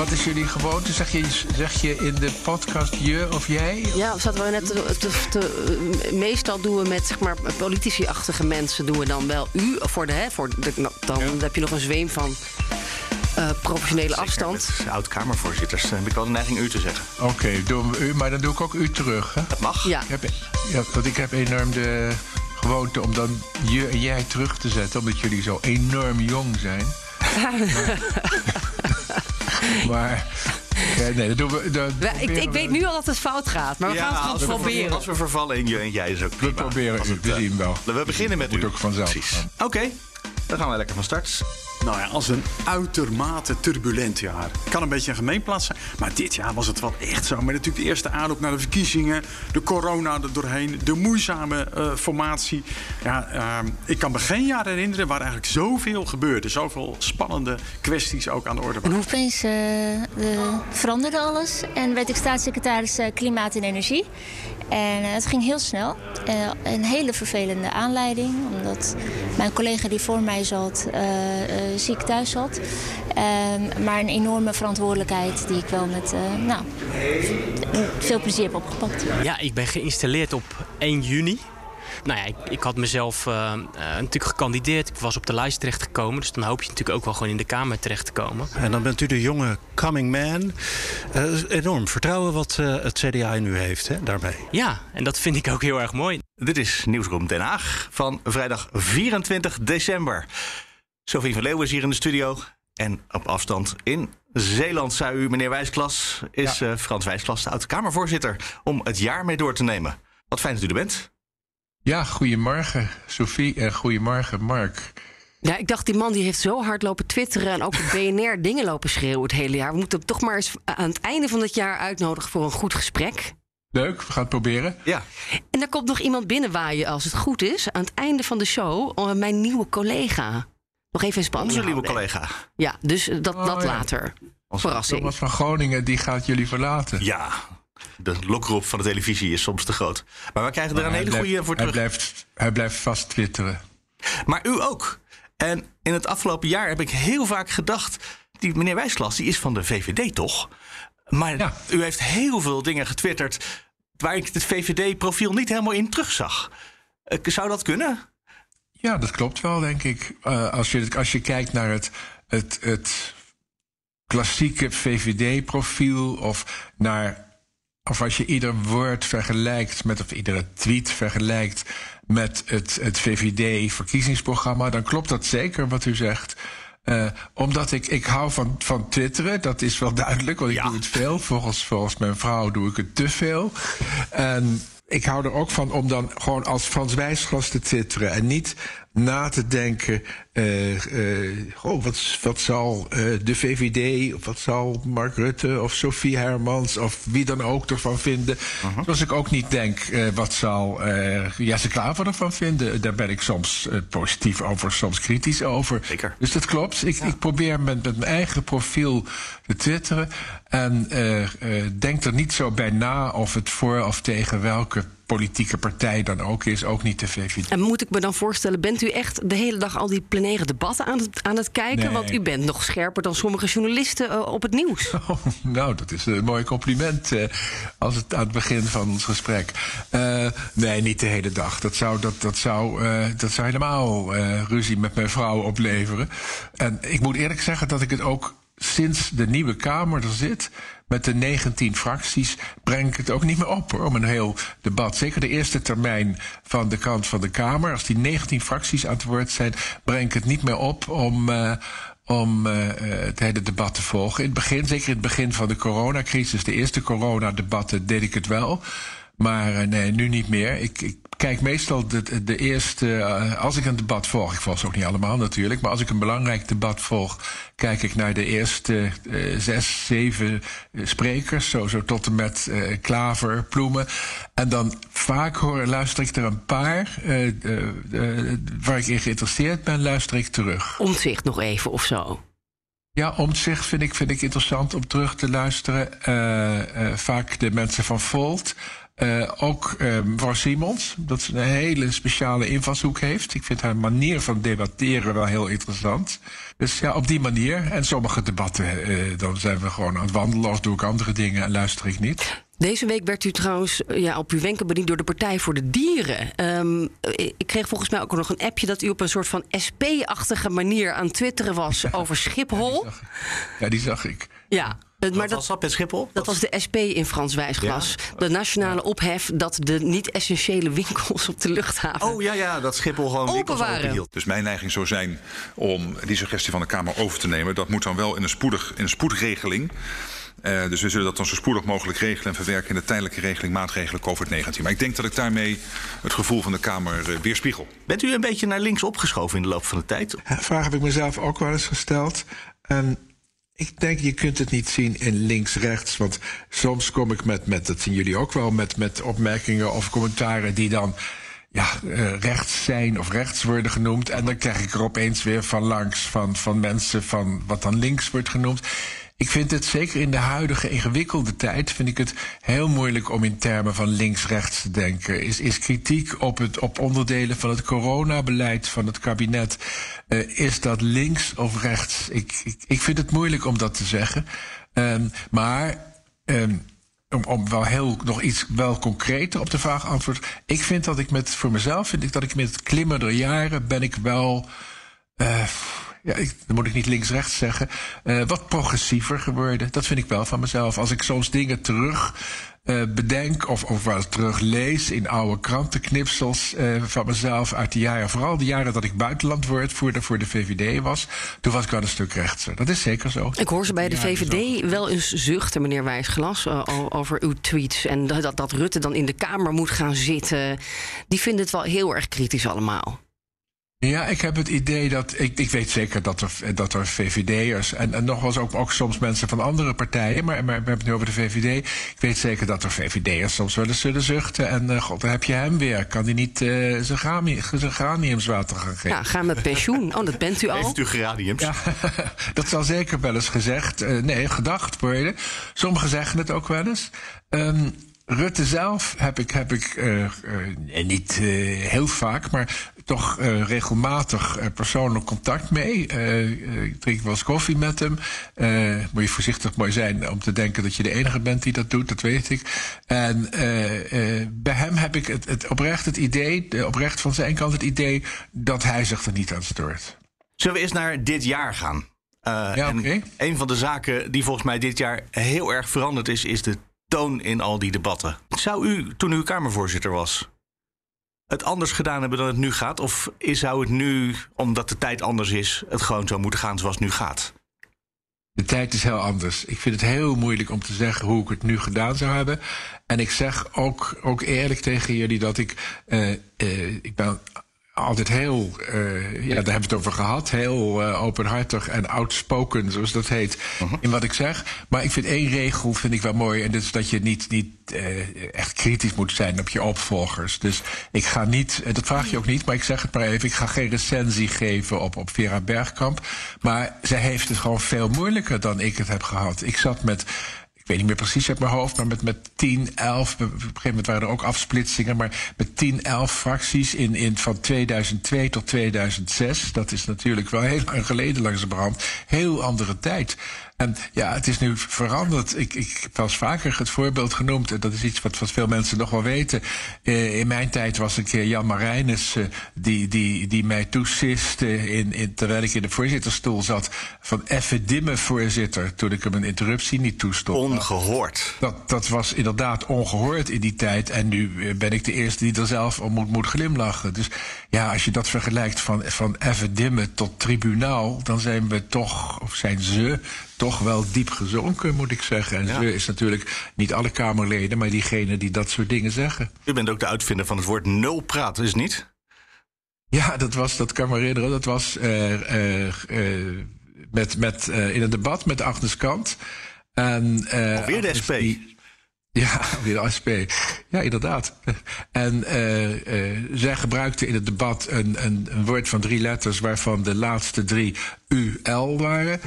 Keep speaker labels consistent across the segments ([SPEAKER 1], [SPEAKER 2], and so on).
[SPEAKER 1] Wat is jullie gewoonte? Zeg je, zeg je in de podcast je of jij?
[SPEAKER 2] Ja, zaten we net te, te, te- meestal doen we met zeg maar politici-achtige mensen doen we dan wel u voor de hè, voor de, nou, dan heb je nog een zweem van eh, professionele afstand.
[SPEAKER 3] Oud-Kamervoorzitters heb ik wel de neiging u te zeggen.
[SPEAKER 1] Oké, doen we u, maar dan doe ik ook u terug. Hè?
[SPEAKER 3] Dat mag.
[SPEAKER 2] Ja.
[SPEAKER 1] Ik heb, ja, want ik heb enorm de gewoonte om dan je en jij terug te zetten, omdat jullie zo enorm jong zijn. maar nee, dat doen we. Dat
[SPEAKER 2] Ja, ik,
[SPEAKER 1] proberen
[SPEAKER 2] ik
[SPEAKER 1] we-
[SPEAKER 2] weet nu al dat het fout gaat, maar we gaan het gewoon
[SPEAKER 3] we,
[SPEAKER 2] proberen.
[SPEAKER 3] als we vervallen in je en jij is ook prima.
[SPEAKER 1] proberen
[SPEAKER 3] Als
[SPEAKER 1] het, we
[SPEAKER 3] eh,
[SPEAKER 1] zien wel.
[SPEAKER 3] We beginnen met
[SPEAKER 1] Moet
[SPEAKER 3] u.
[SPEAKER 1] ook vanzelf
[SPEAKER 3] Precies. Oké, dan gaan we lekker van start.
[SPEAKER 4] Nou ja, als een uitermate turbulent jaar. Kan een beetje een gemeenplaats zijn. Maar dit jaar was het wel echt zo. Met natuurlijk de eerste aanloop naar de verkiezingen. De corona er doorheen. De moeizame eh, formatie. Ja, ehm, ik kan me geen jaar herinneren waar eigenlijk zoveel gebeurde. Zoveel spannende kwesties ook aan de orde
[SPEAKER 5] En
[SPEAKER 4] waren.
[SPEAKER 5] opeens eh, veranderde alles en werd ik staatssecretaris eh, Klimaat en Energie. En het ging heel snel. Een hele vervelende aanleiding, omdat mijn collega die voor mij zat ziek thuis zat. Ehm, maar een enorme verantwoordelijkheid die ik wel met eh, nou, veel plezier heb opgepakt.
[SPEAKER 6] Ja, ik ben geïnstalleerd op 1 juni. Nou ja, ik, ik had mezelf eh, eh, natuurlijk gekandideerd. Ik was op de lijst terechtgekomen. Dus dan hoop je natuurlijk ook wel gewoon in de Kamer terecht te komen.
[SPEAKER 7] En dan bent u de jonge coming man. Eh, enorm vertrouwen wat eh, het CDA in u heeft hè, daarmee.
[SPEAKER 6] Ja, en dat vind ik ook heel erg mooi.
[SPEAKER 3] Dit is Nieuwsroom Den Haag van vrijdag 24 december. Sophie van Leeuwen is hier in de studio. En op afstand in Zeeland, zei u, meneer Wijsklas, is eh, Frans Wijsklas, de oud-Kamervoorzitter, om het jaar mee door te nemen. Wat fijn dat u er bent.
[SPEAKER 1] Ja, goedemorgen Sophie en goedemorgen Mark.
[SPEAKER 2] Ja, ik dacht, die man die heeft zo hard lopen twitteren en ook op BNR dingen lopen schreeuwen het hele jaar. We moeten hem toch maar eens aan het einde van het jaar uitnodigen voor een goed gesprek.
[SPEAKER 1] Leuk, we gaan het proberen.
[SPEAKER 3] Ja,
[SPEAKER 2] En daar komt nog iemand binnenwaaien, als het goed is, aan het einde van de show, eh, mijn nieuwe collega. Nog even in spanning
[SPEAKER 3] onze nieuwe
[SPEAKER 2] houden.
[SPEAKER 3] collega.
[SPEAKER 2] Ja, dus dat,
[SPEAKER 1] Oh,
[SPEAKER 2] dat
[SPEAKER 1] ja.
[SPEAKER 2] later.
[SPEAKER 3] Als-
[SPEAKER 2] Verrassing.
[SPEAKER 1] Thomas van Groningen, die gaat jullie verlaten.
[SPEAKER 3] Ja, de lokroep van de televisie is soms te groot. Maar we krijgen er een
[SPEAKER 1] hij
[SPEAKER 3] hele
[SPEAKER 1] blijft-
[SPEAKER 3] goede voor
[SPEAKER 1] hij
[SPEAKER 3] terug.
[SPEAKER 1] Blijft, hij blijft vast twitteren.
[SPEAKER 3] Maar u ook. En in het afgelopen jaar heb ik heel vaak gedacht... die meneer Wijsklas, die is van de VVD toch? Maar
[SPEAKER 1] Ja.
[SPEAKER 3] u heeft heel veel dingen getwitterd... waar ik het VVD-profiel niet helemaal in terugzag. Eh, Zou dat kunnen?
[SPEAKER 1] Ja, dat klopt wel, denk ik. Eh, als, je, als je kijkt naar het, het, het klassieke VVD-profiel of naar. Of als je ieder woord vergelijkt met, of iedere tweet vergelijkt met het, het VVD-verkiezingsprogramma, dan klopt dat zeker wat u zegt. Eh, omdat ik, ik hou van, van twitteren, dat is wel duidelijk, want ik
[SPEAKER 3] Ja.
[SPEAKER 1] doe het veel. Volgens, volgens mijn vrouw doe ik het te veel. En ik hou er ook van om dan gewoon als Frans Wijsglas te twitteren. En niet na te denken. eh, eh, oh, wat, wat zal eh, de VVD, of wat zal Mark Rutte of Sophie Hermans of wie dan ook ervan vinden. Zoals ik ook niet denk, wat zal Jesse Klaver ervan vinden. Daar ben ik soms positief over, soms kritisch over.
[SPEAKER 3] Zeker.
[SPEAKER 1] Dus dat klopt. Ik, ik probeer met, met mijn eigen profiel te twitteren. En denk er niet zo bij na of het voor of tegen welke politieke partij dan ook is. Ook niet de VVD.
[SPEAKER 2] En moet ik me dan voorstellen, bent u echt de hele dag al die plenaire debatten aan het, aan het kijken?
[SPEAKER 1] Nee.
[SPEAKER 2] Want u bent nog scherper dan sommige journalisten eh, op het nieuws.
[SPEAKER 1] Oh, nou, dat is een mooi compliment eh, als het aan het begin van ons gesprek. Eh, nee, niet de hele dag. Dat zou, dat, dat zou, dat zou helemaal ruzie met mijn vrouw opleveren. En ik moet eerlijk zeggen dat ik het ook sinds de nieuwe Kamer er zit... met de 19 fracties breng ik het ook niet meer op hoor, om een heel debat. Zeker de eerste termijn van de kant van de Kamer. Als die 19 fracties aan het woord zijn, breng ik het niet meer op om... eh, om eh, eh, het hele debat te volgen. In het begin, zeker in het begin van de coronacrisis, de eerste coronadebatten, deed ik het wel. Maar nee, nu niet meer. Ik, ik kijk meestal de, de eerste. als ik een debat volg, ik volg ze ook niet allemaal natuurlijk. Maar als ik een belangrijk debat volg, kijk ik naar de eerste zes, zeven sprekers. Zo, zo tot en met Klaver, Ploemen. En dan vaak hoor, luister ik er een paar waar ik in geïnteresseerd ben, luister ik terug.
[SPEAKER 2] Omzicht nog even of zo.
[SPEAKER 1] Ja, omzicht vind ik, vind ik interessant om terug te luisteren. Uh, uh, vaak de mensen van Volt. Uh, ook mevrouw Simons, dat ze een hele speciale invalshoek heeft. Ik vind haar manier van debatteren wel heel interessant. Dus ja, op die manier. En sommige debatten, dan zijn we gewoon aan het wandelen of doe ik andere dingen en luister ik niet.
[SPEAKER 2] Deze week werd u trouwens ja, op uw wenken bediend door de Partij voor de Dieren. Um, ik kreeg volgens mij ook nog een appje dat u op een soort van SP-achtige manier aan twitteren was over Schiphol.
[SPEAKER 1] Ja, die zag ik. Ja, die zag ik.
[SPEAKER 2] Ja.
[SPEAKER 3] Maar Wat dat was dat met Schiphol?
[SPEAKER 2] Dat was de SP in Frans Wijsglas. Ja. De nationale ophef dat de niet-essentiële winkels op de luchthaven.
[SPEAKER 3] Oh ja, ja, dat Schiphol gewoon
[SPEAKER 2] open
[SPEAKER 3] winkels
[SPEAKER 2] waren.
[SPEAKER 8] Dus mijn neiging zou zijn om die suggestie van de Kamer over te nemen. Dat moet dan wel in een, spoedig, in een spoedregeling. Uh, dus we zullen dat dan zo spoedig mogelijk regelen en verwerken in de tijdelijke regeling maatregelen COVID-19. Maar ik denk dat ik daarmee het gevoel van de Kamer uh, weerspiegel.
[SPEAKER 3] Bent u een beetje naar links opgeschoven in de loop van de tijd?
[SPEAKER 1] Ja, vraag heb ik mezelf ook wel eens gesteld. En ik denk, je kunt het niet zien in links-rechts. Want soms kom ik met, met, dat zien jullie ook wel, met, met opmerkingen of commentaren die dan ja, uh, rechts zijn of rechts worden genoemd. En dan krijg ik er opeens weer van langs van, van mensen van wat dan links wordt genoemd. Ik vind het zeker in de huidige ingewikkelde tijd vind ik het heel moeilijk om in termen van links-rechts te denken. Is, is kritiek op, het, op onderdelen van het coronabeleid van het kabinet, uh, is dat links of rechts? Ik, ik, ik vind het moeilijk om dat te zeggen. Um, maar um, om, om wel heel nog iets wel concreter op de vraag antwoord. Ik vind dat ik met voor mezelf vind ik dat ik met het jaren ben ik wel. Uh, ja, ik, dan moet ik niet links-rechts zeggen, uh, wat progressiever geworden. Dat vind ik wel van mezelf. Als ik soms dingen terug uh, bedenk of, of wel terug lees in oude krantenknipsels uh, van mezelf uit de jaren, vooral de jaren dat ik buitenlandwoordvoerder voor de VVD was, toen was ik wel een stuk rechtser. Dat is zeker zo.
[SPEAKER 2] Ik hoor ze bij de VVD wel eens zuchten, meneer Wijsglas, uh, over uw tweets en dat, dat Rutte dan in de Kamer moet gaan zitten. Die vinden het wel heel erg kritisch allemaal.
[SPEAKER 1] Ja, ik heb het idee dat. Ik, ik weet zeker dat er, dat er VVD'ers. En, en nog wel eens ook, ook soms mensen van andere partijen. Maar, maar we hebben het nu over de VVD. Ik weet zeker dat er VVD'ers soms wel eens zullen zuchten. En uh, god, daar heb je hem weer. Kan hij niet uh, zijn, grani, zijn graniumswater gaan geven?
[SPEAKER 2] Ja, ga met pensioen. Oh, dat bent u al.
[SPEAKER 3] Heeft u geraniums?
[SPEAKER 1] Ja, dat zal zeker wel eens gezegd. Uh, nee, gedacht worden. Sommigen zeggen het ook wel eens. Um, Rutte zelf heb ik, heb ik uh, uh, niet uh, heel vaak, maar toch regelmatig persoonlijk contact mee. ik drink wel eens koffie met hem. moet je voorzichtig mooi zijn om te denken dat je de enige bent die dat doet, dat weet ik. En bij hem heb ik het, het oprecht het idee, oprecht van zijn kant het idee dat hij zich er niet aan stoort.
[SPEAKER 3] Zullen we eens naar dit jaar gaan?
[SPEAKER 1] ja, oké. Okay.
[SPEAKER 3] Een van de zaken die volgens mij dit jaar heel erg veranderd is, is de toon in al die debatten. Zou u, toen u Kamervoorzitter was, het anders gedaan hebben dan het nu gaat? Of zou het nu, omdat de tijd anders is, het gewoon zo moeten gaan zoals het nu gaat?
[SPEAKER 1] De tijd is heel anders. Ik vind het heel moeilijk om te zeggen hoe ik het nu gedaan zou hebben. En ik zeg ook, ook eerlijk tegen jullie dat ik. Uh, uh, ik ben altijd heel, uh, ja, daar hebben we het over gehad, heel uh, openhartig en outspoken, zoals dat heet, -huh. in wat ik zeg. Maar ik vind één regel vind ik wel mooi, en dat is dat je niet, niet uh, echt kritisch moet zijn op je opvolgers. Dus ik ga niet, dat vraag je ook niet, maar ik zeg het maar even, ik ga geen recensie geven op, op Vera Bergkamp. Maar zij heeft het gewoon veel moeilijker dan ik het heb gehad. Ik zat met weet niet meer precies uit mijn hoofd, maar met, met 10, 11, op een gegeven moment waren er ook afsplitsingen, maar met 10, 11 fracties in, in van 2002 tot 2006. Dat is natuurlijk wel heel lang geleden brand. Heel andere tijd. En ja, het is nu veranderd. Ik, ik heb wel eens vaker het voorbeeld genoemd. En dat is iets wat, wat veel mensen nog wel weten. Uh, in mijn tijd was een keer Jan Marijnes... Uh, die, die, die mij toesiste, in, in, terwijl ik in de voorzittersstoel zat... van effe dimme voorzitter, toen ik hem een interruptie niet toestond.
[SPEAKER 3] Ongehoord.
[SPEAKER 1] Dat, dat was inderdaad ongehoord in die tijd. En nu ben ik de eerste die er zelf om moet, moet glimlachen. Dus ja, als je dat vergelijkt van, van effe dimme tot tribunaal... dan zijn we toch, of zijn ze toch wel diep gezonken, moet ik zeggen. En
[SPEAKER 3] Ja.
[SPEAKER 1] ze is natuurlijk niet alle Kamerleden, maar diegenen die dat soort dingen zeggen.
[SPEAKER 3] U bent ook de uitvinder van het woord nulpraat, is het niet?
[SPEAKER 1] Ja, dat was, dat kan me herinneren. Dat was eh, eh, eh, met, met, in een debat met Agnes Kant. En,
[SPEAKER 3] Alweer de SP.
[SPEAKER 1] die- ja, weer de SP. Ja, inderdaad. En eh, eh, zij gebruikte in het debat een, een, een woord van drie letters... waarvan de laatste drie UL waren.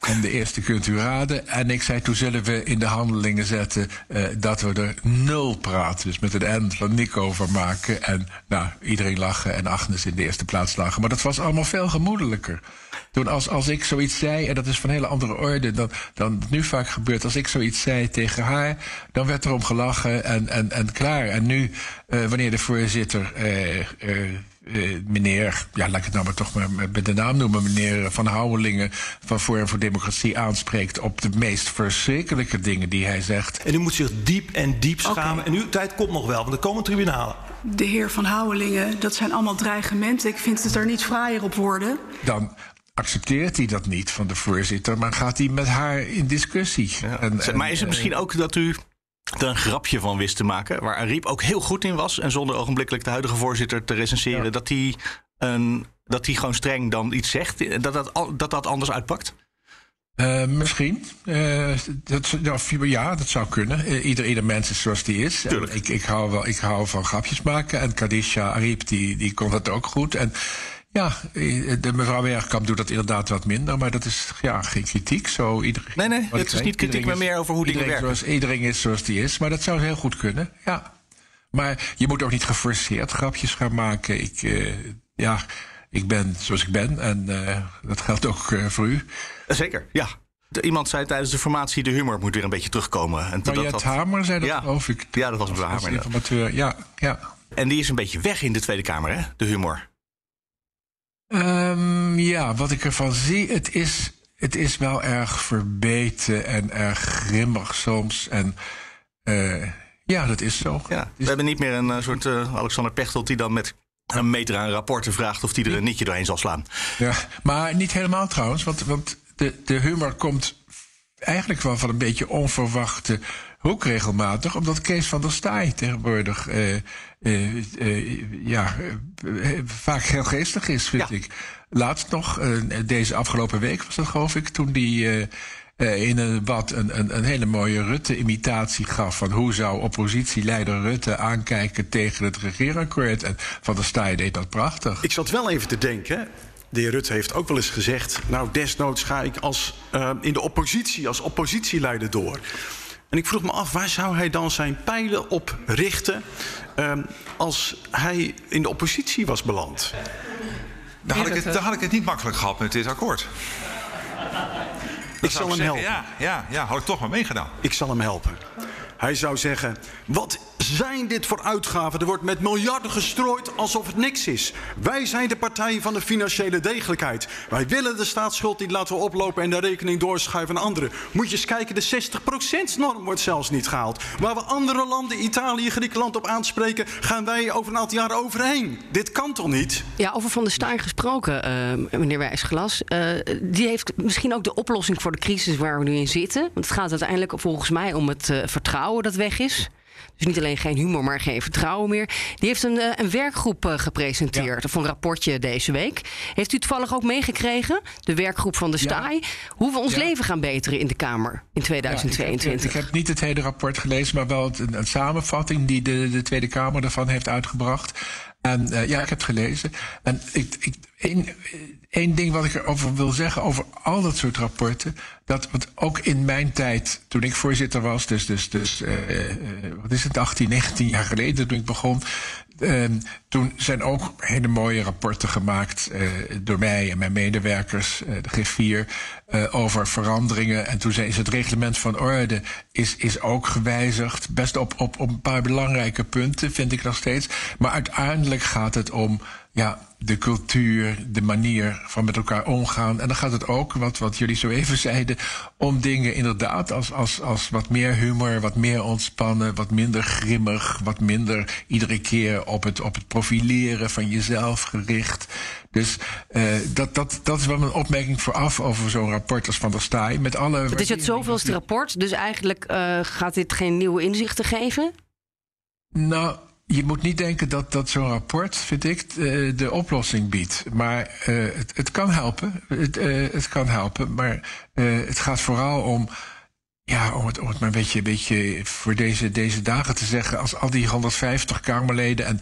[SPEAKER 1] En de eerste kunt u raden. En ik zei, toen zullen we in de handelingen zetten... eh, dat we er nul praten. Dus met een N van Nico van maken. En nou, iedereen lachen en Agnes in de eerste plaats lachen. Maar dat was allemaal veel gemoedelijker. Toen als, als ik zoiets zei, en dat is van hele andere orde dan, dan het nu vaak gebeurt. Als ik zoiets zei tegen haar, dan werd erom gelachen en, en, en klaar. En nu, eh, wanneer de voorzitter, eh, eh, meneer, ja, laat ik het nou maar toch maar met de naam noemen, meneer Van Houwelingen van Forum voor Democratie aanspreekt op de meest verschrikkelijke dingen die hij zegt.
[SPEAKER 9] En u moet zich diep en diep schamen. En uw tijd komt nog wel, want er komen tribunalen.
[SPEAKER 10] De heer Van Houwelingen, dat zijn allemaal dreigementen. Ik vind het er niet fraaier op worden.
[SPEAKER 1] Dan accepteert hij dat niet van de voorzitter, maar gaat hij met haar in discussie. En- en,
[SPEAKER 3] maar is het misschien ook dat u er een grapje van wist te maken... waar Ariep ook heel goed in was... en zonder ogenblikkelijk de huidige voorzitter te recenseren... dat hij een... Dat hij gewoon streng dan iets zegt, dat dat, dat, dat anders uitpakt?
[SPEAKER 1] Eh, misschien. Eh, dat, ja, ja, dat zou kunnen. Eh, ieder, ieder mens is zoals die is. Ik, ik, hou wel, ik hou van grapjes maken. En Kadisha Ariep, die, die kon dat ook goed. En ja, eh, de mevrouw Bergkamp doet dat inderdaad wat minder. Maar dat is ja, geen kritiek. Zo, ieder,
[SPEAKER 3] Nee, nee, het is
[SPEAKER 1] zei,
[SPEAKER 3] niet kritiek,
[SPEAKER 1] iedereen
[SPEAKER 3] maar meer over hoe dingen
[SPEAKER 1] iedereen
[SPEAKER 3] werken.
[SPEAKER 1] Zoals, iedereen is zoals die is. Maar dat zou heel goed kunnen, ja. Maar je moet ook niet geforceerd grapjes gaan maken. Ik, eh, ja, ik ben zoals ik ben. En eh, dat geldt ook voor u.
[SPEAKER 3] Zeker, ja. De- Iemand zei tijdens de formatie... de humor moet weer een beetje terugkomen. En
[SPEAKER 1] Mariette Hamer zei dat,
[SPEAKER 3] ja.
[SPEAKER 1] geloof ik.
[SPEAKER 3] Ja, dat was mevrouw Hamer.
[SPEAKER 1] informateur, ja, ja.
[SPEAKER 3] En die is een beetje weg in de Tweede Kamer, hè? De humor.
[SPEAKER 1] Ehm, ja, wat ik ervan zie, het is, het is wel erg verbeten en erg grimmig soms. En eh, ja, dat is zo.
[SPEAKER 3] Ja, we hebben niet meer een eh, soort eh, Alexander Pechtold... die dan met een meter aan rapporten vraagt... of die er een nietje doorheen zal slaan.
[SPEAKER 1] Ja, maar niet helemaal trouwens, want, want de, de humor komt eigenlijk wel van een beetje onverwachte hoek regelmatig, omdat Kees van der Staaij tegenwoordig eh, eh, ja, eh, vaak heel geestig is, vind ik. Laatst nog, eh, deze afgelopen week was dat geloof ik, toen die in een debat een, een, een hele mooie Rutte-imitatie gaf van hoe zou oppositieleider Rutte aankijken tegen het regeerakkoord. En Van der Staaij deed dat prachtig.
[SPEAKER 4] Ik zat wel even te denken. De heer Rutte heeft ook wel eens gezegd... nou, desnoods ga ik als, in de oppositie als oppositieleider door. En ik vroeg me af, waar zou hij dan zijn pijlen op richten... ehm, als hij in de oppositie was beland?
[SPEAKER 8] Dan had, ik het, dan had ik het niet makkelijk gehad met dit akkoord.
[SPEAKER 4] Ik zal hem helpen.
[SPEAKER 8] Ja, ja, ja, had ik toch maar meegedaan.
[SPEAKER 4] Ik zal hem helpen. Hij zou zeggen: Wat zijn dit voor uitgaven? Er wordt met miljarden gestrooid alsof het niks is. Wij zijn de partij van de financiële degelijkheid. Wij willen de staatsschuld niet laten oplopen en de rekening doorschuiven aan anderen. Moet je eens kijken, de 60%-norm wordt zelfs niet gehaald. Waar we andere landen, Italië, Griekenland op aanspreken, gaan wij over een aantal jaar overheen. Dit kan toch niet?
[SPEAKER 2] Ja, over Van der Staaij gesproken, eh, meneer Wijsglas. Eh, die heeft misschien ook de oplossing voor de crisis waar we nu in zitten. Want het gaat uiteindelijk volgens mij om het eh, vertrouwen dat weg is. Dus niet alleen geen humor, maar geen vertrouwen meer. Die heeft een, eh, een werkgroep eh, gepresenteerd, of een rapportje deze week. Heeft u toevallig ook meegekregen, de werkgroep van de Staaij... hoe we ons
[SPEAKER 1] Ja.
[SPEAKER 2] leven gaan beteren in de Kamer in
[SPEAKER 1] Ja,
[SPEAKER 2] 2022?
[SPEAKER 1] ik, heb, ik heb niet het hele rapport gelezen, maar wel een, een samenvatting die de, de Tweede Kamer ervan heeft uitgebracht. En eh, ja, ik heb het gelezen. En ik, ik, één ding wat ik erover wil zeggen, over al dat soort rapporten. Dat want ook in mijn tijd, toen ik voorzitter was, dus, dus, dus eh, wat is het, 18, 19 jaar geleden toen ik begon. Ehm, toen zijn ook hele mooie rapporten gemaakt door mij en mijn medewerkers, de G4, eh, over veranderingen. En toen is het reglement van orde is, is ook gewijzigd. Best op, op, op een paar belangrijke punten, vind ik nog steeds. Maar uiteindelijk gaat het om ja, de cultuur, de manier van met elkaar omgaan. En dan gaat het ook, wat, wat jullie zo even zeiden, om dingen inderdaad als, als, als wat meer humor, wat meer ontspannen, wat minder grimmig, wat minder iedere keer op het, op het profileren van jezelf gericht. Dus uh, dat, dat, dat is wel een opmerking vooraf over zo'n rapport als Van der Staaij. Met alle
[SPEAKER 2] het is het zoveelste rapport, dus eigenlijk uh, gaat dit geen nieuwe inzichten geven?
[SPEAKER 1] Nou, je moet niet denken dat, dat zo'n rapport, vind ik, de, de oplossing biedt. Maar uh, het, het kan helpen. Het, uh, het kan helpen. Maar uh, het gaat vooral om. Ja, om het, om het maar een beetje, een beetje voor deze, deze dagen te zeggen. Als al die 150 Kamerleden. En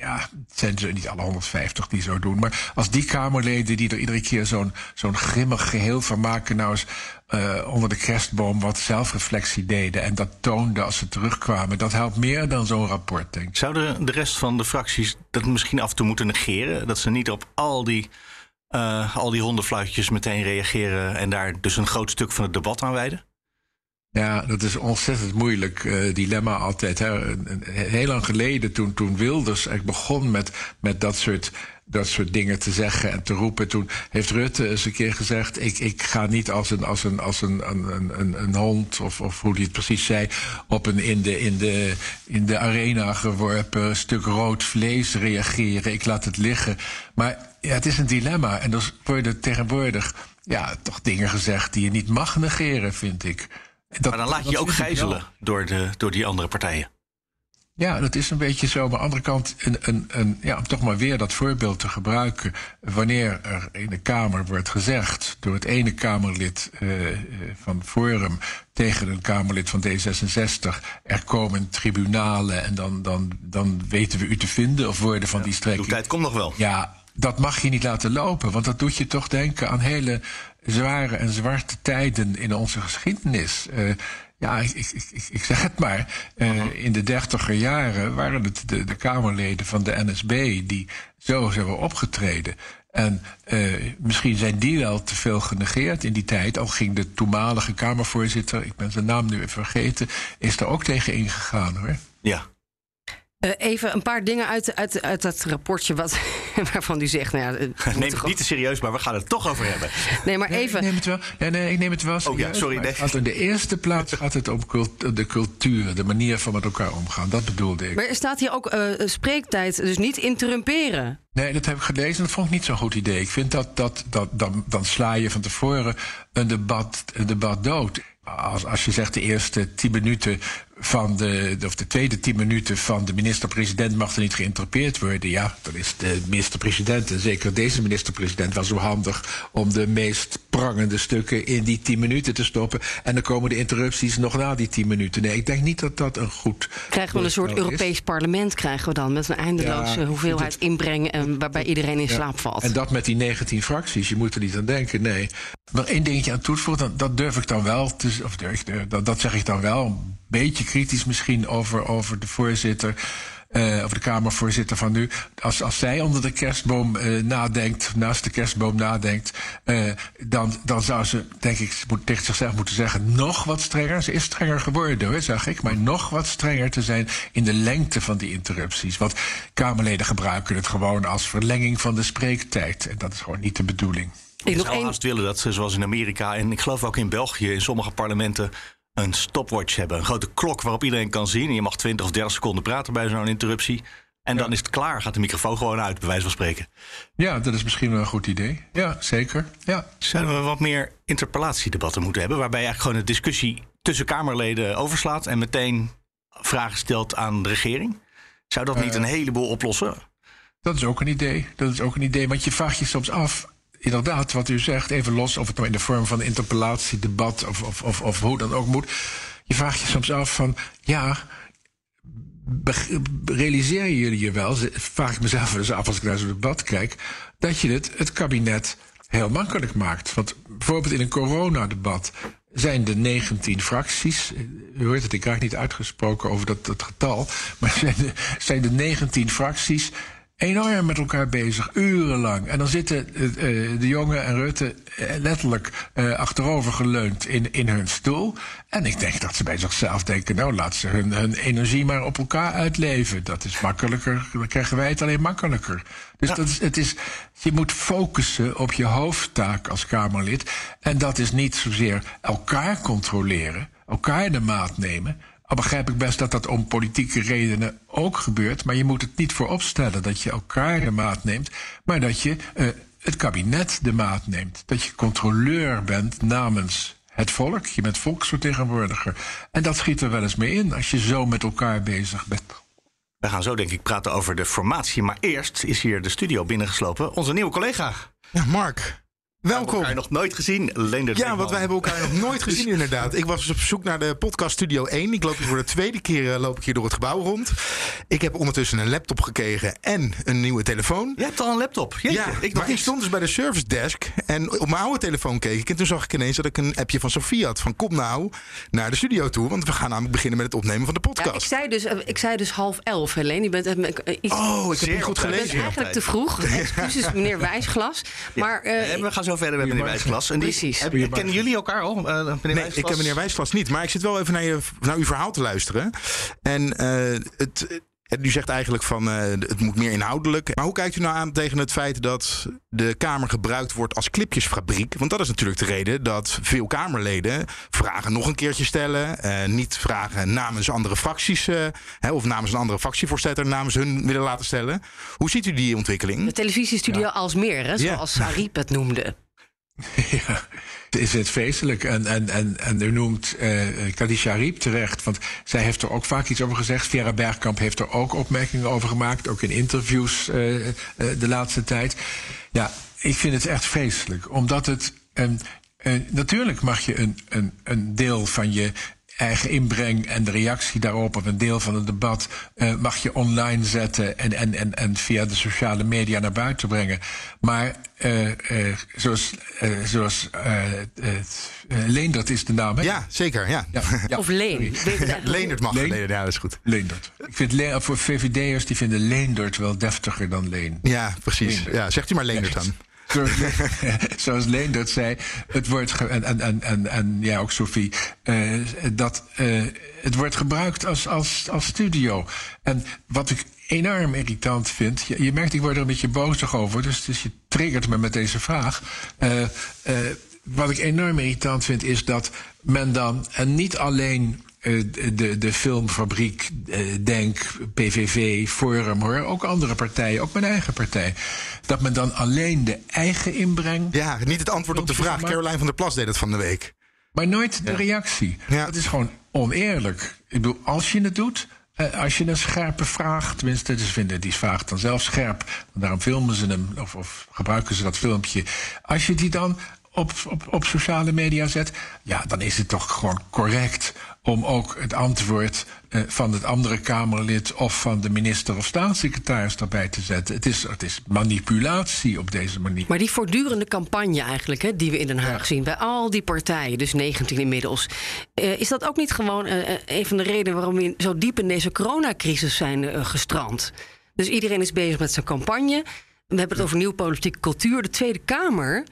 [SPEAKER 1] ja, het zijn ze niet alle 150 die zo doen. Maar als die Kamerleden die er iedere keer zo'n zo'n grimmig geheel van maken, nou eens uh, onder de kerstboom wat zelfreflectie deden en dat toonden als ze terugkwamen, dat helpt meer dan zo'n rapport, denk ik.
[SPEAKER 3] Zouden de rest van de fracties dat misschien af en toe moeten negeren? Dat ze niet op al die, uh, al die hondenfluitjes meteen reageren en daar dus een groot stuk van het debat aan wijden?
[SPEAKER 1] Ja, dat is ontzettend moeilijk uh, dilemma altijd. Hè. Heel lang geleden, toen, toen Wilders echt begon met, met dat soort dat soort dingen te zeggen en te roepen. Toen heeft Rutte eens een keer gezegd: Ik, ik ga niet als een, als een, als een, een, een, een hond, of, of hoe hij het precies zei, op een in de, in, de, in de arena geworpen stuk rood vlees reageren. Ik laat het liggen. Maar ja, het is een dilemma. En er worden tegenwoordig ja, toch dingen gezegd die je niet mag negeren, vind ik.
[SPEAKER 3] Dat, maar dan laat je je ook gijzelen door, de, door die andere partijen.
[SPEAKER 1] Ja, dat is een beetje zo. Maar aan de andere kant, een, een, een, ja, om toch maar weer dat voorbeeld te gebruiken. Wanneer er in de Kamer wordt gezegd door het ene Kamerlid uh, van Forum tegen een Kamerlid van D66: er komen tribunalen en dan, dan, dan weten we u te vinden of worden van
[SPEAKER 3] ja,
[SPEAKER 1] die strekking.
[SPEAKER 3] De tijd komt nog wel.
[SPEAKER 1] Ja, dat mag je niet laten lopen, want dat doet je toch denken aan hele zware en zwarte tijden in onze geschiedenis. Uh, ja, ik, ik, ik, ik, zeg het maar. Uh, in de dertiger jaren waren het de, de, Kamerleden van de NSB die zo hebben opgetreden. En uh, misschien zijn die wel te veel genegeerd in die tijd. Al ging de toenmalige Kamervoorzitter, ik ben zijn naam nu even vergeten, is er ook tegen ingegaan hoor.
[SPEAKER 3] Ja.
[SPEAKER 2] Uh, even een paar dingen uit, uit, uit dat rapportje wat, waarvan u zegt... Nou ja,
[SPEAKER 3] neem het niet te serieus, maar we gaan het toch over hebben.
[SPEAKER 2] Nee, maar
[SPEAKER 1] nee,
[SPEAKER 2] even...
[SPEAKER 1] Ik neem het wel, nee, nee, ik neem het wel serieus.
[SPEAKER 3] Oh ja, sorry. Nee.
[SPEAKER 1] In de eerste plaats gaat het om cult, de cultuur, de manier van met elkaar omgaan. Dat bedoelde ik.
[SPEAKER 2] Maar er staat hier ook uh, spreektijd, dus niet interrumperen.
[SPEAKER 1] Nee, dat heb ik gelezen. Dat vond ik niet zo'n goed idee. Ik vind dat, dat, dat dan, dan sla je van tevoren een debat, een debat dood. Als, als je zegt de eerste tien minuten van de, of de tweede tien minuten van de minister-president mag er niet geïnterpreteerd worden. Ja, dan is de minister-president, en zeker deze minister-president, wel zo handig om de meest prangende stukken in die tien minuten te stoppen. En dan komen de interrupties nog na die tien minuten. Nee, ik denk niet dat dat een goed.
[SPEAKER 2] Krijgen we een soort Europees is. parlement, krijgen we dan, met een eindeloze ja, hoeveelheid het, inbrengen en waarbij iedereen in ja, slaap valt.
[SPEAKER 1] En dat met die 19 fracties, je moet er niet aan denken, nee. Maar één dingetje aan toevoegen, dat durf ik dan wel, te, of durf, dat, dat zeg ik dan wel, een beetje kritisch misschien over, over de voorzitter. Uh, of de Kamervoorzitter van nu. Als, als zij onder de kerstboom uh, nadenkt, naast de kerstboom nadenkt, uh, dan, dan zou ze, denk ik, moet, tegen zichzelf moeten zeggen: nog wat strenger. Ze is strenger geworden hoor, zag ik. Maar nog wat strenger te zijn in de lengte van die interrupties. Want Kamerleden gebruiken het gewoon als verlenging van de spreektijd. En dat is gewoon niet de bedoeling.
[SPEAKER 3] Ik zou haast willen dat ze, zoals in Amerika en ik geloof ook in België, in sommige parlementen een stopwatch hebben. Een grote klok waarop iedereen kan zien. En je mag 20 of 30 seconden praten bij zo'n interruptie. En ja. dan is het klaar, gaat de microfoon gewoon uit, bij wijze van spreken.
[SPEAKER 1] Ja, dat is misschien wel een goed idee. Ja, zeker. Ja.
[SPEAKER 3] Zouden we wat meer interpellatiedebatten moeten hebben... waarbij je eigenlijk gewoon de discussie tussen Kamerleden overslaat... en meteen vragen stelt aan de regering? Zou dat niet uh, een heleboel oplossen?
[SPEAKER 1] Dat is ook een idee. Dat is ook een idee, want je vraagt je soms af inderdaad, wat u zegt, even los of het nou in de vorm van interpellatie, debat of, of, of, of hoe dan ook moet. Je vraagt je soms af van, ja, realiseren jullie je wel, vraag ik mezelf eens af als ik naar zo'n debat kijk, dat je het, het kabinet heel makkelijk maakt. Want bijvoorbeeld in een coronadebat zijn de 19 fracties, u hoort het, ik krijg niet uitgesproken over dat, dat getal, maar zijn de, zijn de 19 fracties enorm met elkaar bezig, urenlang. En dan zitten eh, eh, de jongen en Rutte eh, letterlijk achterover geleund in, in hun stoel. En ik denk dat ze bij zichzelf denken: nou, laat ze hun, hun energie maar op elkaar uitleven. Dat is makkelijker, dan krijgen wij het alleen makkelijker. Dus dat is, het is, je moet focussen op je hoofdtaak als Kamerlid. En dat is niet zozeer elkaar controleren, elkaar de maat nemen. Al begrijp ik best dat dat om politieke redenen ook gebeurt. Maar je moet het niet voorop stellen dat je elkaar de maat neemt. Maar dat je uh, het kabinet de maat neemt. Dat je controleur bent namens het volk. Je bent volksvertegenwoordiger. En dat schiet er wel eens mee in als je zo met elkaar bezig bent.
[SPEAKER 3] We gaan zo denk ik praten over de formatie. Maar eerst is hier de studio binnengeslopen. Onze nieuwe collega.
[SPEAKER 11] Ja, Mark. Welkom. We
[SPEAKER 3] hebben elkaar nog nooit gezien. Leendert
[SPEAKER 11] ja, want wij hebben elkaar nog nooit gezien inderdaad. Ik was dus op zoek naar de podcast Studio 1. Ik loop hier voor de tweede keer uh, loop ik hier door het gebouw rond. Ik heb ondertussen een laptop gekregen en een nieuwe telefoon.
[SPEAKER 3] Je hebt al een laptop?
[SPEAKER 11] Jeetje, ja, ik maar ik stond dus bij de service desk en op mijn oude telefoon keek ik. En toen zag ik ineens dat ik een appje van Sofie had. Van kom nou naar de studio toe, want we gaan namelijk beginnen met het opnemen van de podcast. Ja,
[SPEAKER 2] ik, zei dus, uh, ik zei dus half elf, Helene. Je bent, uh,
[SPEAKER 11] iets, oh, ik heb niet goed gelezen. Je
[SPEAKER 2] bent eigenlijk te vroeg. Excuses meneer Wijsglas. Maar,
[SPEAKER 3] we gaan zo verder met meneer Wijsglas. Wijsglas. En die,
[SPEAKER 2] Precies.
[SPEAKER 3] Heb, kennen jullie elkaar al, uh, meneer
[SPEAKER 11] nee,
[SPEAKER 3] Wijsglas?
[SPEAKER 11] ik ken meneer Wijsglas niet. Maar ik zit wel even naar, je, naar uw verhaal te luisteren. En uh, het... U zegt eigenlijk van uh, het moet meer inhoudelijk. Maar hoe kijkt u nou aan tegen het feit dat de Kamer gebruikt wordt als clipjesfabriek? Want dat is natuurlijk de reden dat veel Kamerleden vragen nog een keertje stellen. Uh, niet vragen namens andere fracties uh, hè, of namens een andere fractievoorzitter namens hun willen laten stellen. Hoe ziet u die ontwikkeling?
[SPEAKER 2] De televisiestudio ja. Alsmeer, hè, zoals ja. Sarip het noemde.
[SPEAKER 1] Ja, is het feestelijk. En, en, en, en u noemt uh, Kadisha Riep terecht, want zij heeft er ook vaak iets over gezegd. Vera Bergkamp heeft er ook opmerkingen over gemaakt, ook in interviews uh, uh, de laatste tijd. Ja, ik vind het echt feestelijk, omdat het. natuurlijk mag je een, een, een deel van je eigen inbreng en de reactie daarop of een deel van het debat uh, mag je online zetten en, en, en, en via de sociale media naar buiten brengen. Maar uh, uh, zoals, zoals Leendert is de naam, hè?
[SPEAKER 11] Ja, zeker, ja. ja,
[SPEAKER 2] ja. Of Leen.
[SPEAKER 11] Leendert mag Leen? ja, dat is goed.
[SPEAKER 1] Leendert. Ik vind Le voor VVD'ers die vinden Leendert wel deftiger dan Leen.
[SPEAKER 11] Ja, precies. Leendert. Ja, zegt u maar Leendert dan.
[SPEAKER 1] zoals Leen dat zei, het wordt en, en, en, en, en ja, ook Sophie, uh, dat uh, het wordt gebruikt als, als, als studio. En wat ik enorm irritant vind, je, je merkt, ik word er een beetje boos over, dus, dus je triggert me met deze vraag. Uh, wat ik enorm irritant vind, is dat men dan, en niet alleen de, de filmfabriek, Denk, PVV, Forum, hoor. Ook andere partijen, ook mijn eigen partij. Dat men dan alleen de eigen inbreng.
[SPEAKER 11] Ja, niet het antwoord op de vraag. Caroline van der Plas deed het van de week.
[SPEAKER 1] Maar nooit de reactie. Ja. Dat is gewoon oneerlijk. Ik bedoel, als je het doet, als je een scherpe vraag, tenminste, ze vinden die vraag dan zelf scherp, daarom filmen ze hem of, of gebruiken ze dat filmpje. Als je die dan op, op, op sociale media zet, ja, dan is het toch gewoon correct om ook het antwoord uh, van het andere Kamerlid of van de minister of staatssecretaris daarbij te zetten. Het is, het is manipulatie op deze manier.
[SPEAKER 2] Maar die voortdurende campagne eigenlijk, hè, die we in Den Haag ja. zien, bij al die partijen, dus 19 inmiddels, uh, is dat ook niet gewoon uh, een van de redenen waarom we zo diep in deze coronacrisis zijn gestrand? Dus iedereen is bezig met zijn campagne. We hebben het over nieuwe politieke cultuur. De Tweede Kamer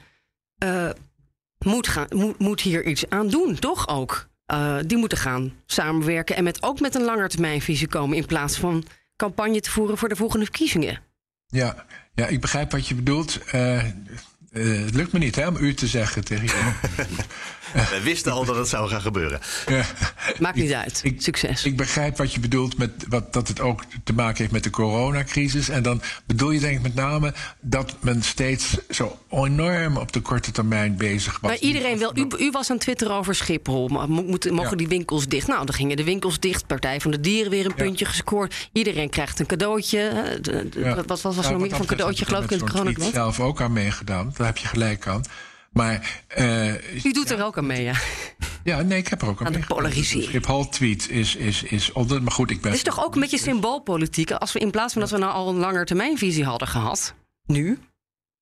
[SPEAKER 2] moet, gaan, moet, moet hier iets aan doen, toch ook? Uh, die moeten gaan samenwerken en met, ook met een langetermijnvisie komen in plaats van campagne te voeren voor de volgende verkiezingen.
[SPEAKER 1] Ja, ja ik begrijp wat je bedoelt. Uh, uh, het lukt me niet hè, om u te zeggen tegen je.
[SPEAKER 3] We wisten al dat het zou gaan gebeuren.
[SPEAKER 1] Ja.
[SPEAKER 2] Maakt niet uit.
[SPEAKER 1] Ik,
[SPEAKER 2] Succes.
[SPEAKER 1] Ik begrijp wat je bedoelt met wat, dat het ook te maken heeft met de coronacrisis. En dan bedoel je denk ik met name dat men steeds zo enorm op de korte termijn bezig was.
[SPEAKER 2] Maar iedereen wil. U, u was aan Twitter over Schiphol. Mogen ja. die winkels dicht? Nou, dan gingen de winkels dicht. Partij van de Dieren weer een ja. puntje gescoord. Iedereen krijgt een cadeautje. De, de, ja. Wat was, was er nog meer van cadeautje, geloof ik, in het
[SPEAKER 1] coronacrisis? Ik heb zelf ook aan meegedaan. Daar heb je gelijk aan. Maar, uh,
[SPEAKER 2] U doet er ook aan mee, ja?
[SPEAKER 1] Ja, nee, ik heb er ook aan,
[SPEAKER 2] aan
[SPEAKER 1] mee.
[SPEAKER 2] de polarisering.
[SPEAKER 1] Schiphol-tweet is, is, is onder. Maar goed, ik ben.
[SPEAKER 2] Het is toch ook een beetje symboolpolitiek? Als we in plaats van dat we nou al een langer termijnvisie hadden gehad, nu,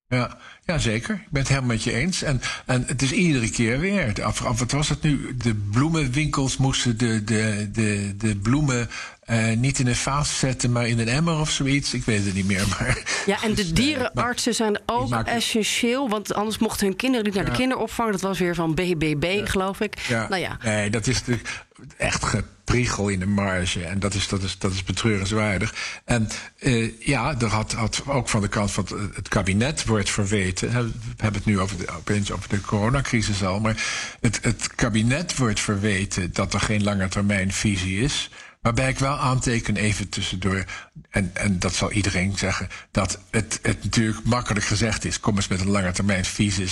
[SPEAKER 1] Ja, ja, zeker. Ik ben het helemaal met je eens. En, en het is iedere keer weer. Af, af, wat was het nu? De bloemenwinkels moesten de, de, de, de bloemen uh, niet in een vaas zetten, maar in een emmer of zoiets. Ik weet het niet meer. Maar,
[SPEAKER 2] ja, en de dierenartsen zijn ook essentieel. Want anders mochten hun kinderen niet naar de kinderopvang. Dat was weer van BBB, geloof ik.
[SPEAKER 1] Ja.
[SPEAKER 2] Nou ja.
[SPEAKER 1] Nee, dat is natuurlijk echt gepriegel in de marge. En dat is, dat is, dat is betreurenswaardig. En uh, ja, er had, had ook van de kant van het, het kabinet wordt verweten. We hebben het nu over de, opeens over de coronacrisis al. Maar het, het kabinet wordt verweten dat er geen langetermijnvisie is. Waarbij ik wel aanteken, even tussendoor, en, en dat zal iedereen zeggen, dat het, het natuurlijk makkelijk gezegd is. Kom eens met een lange termijn visie,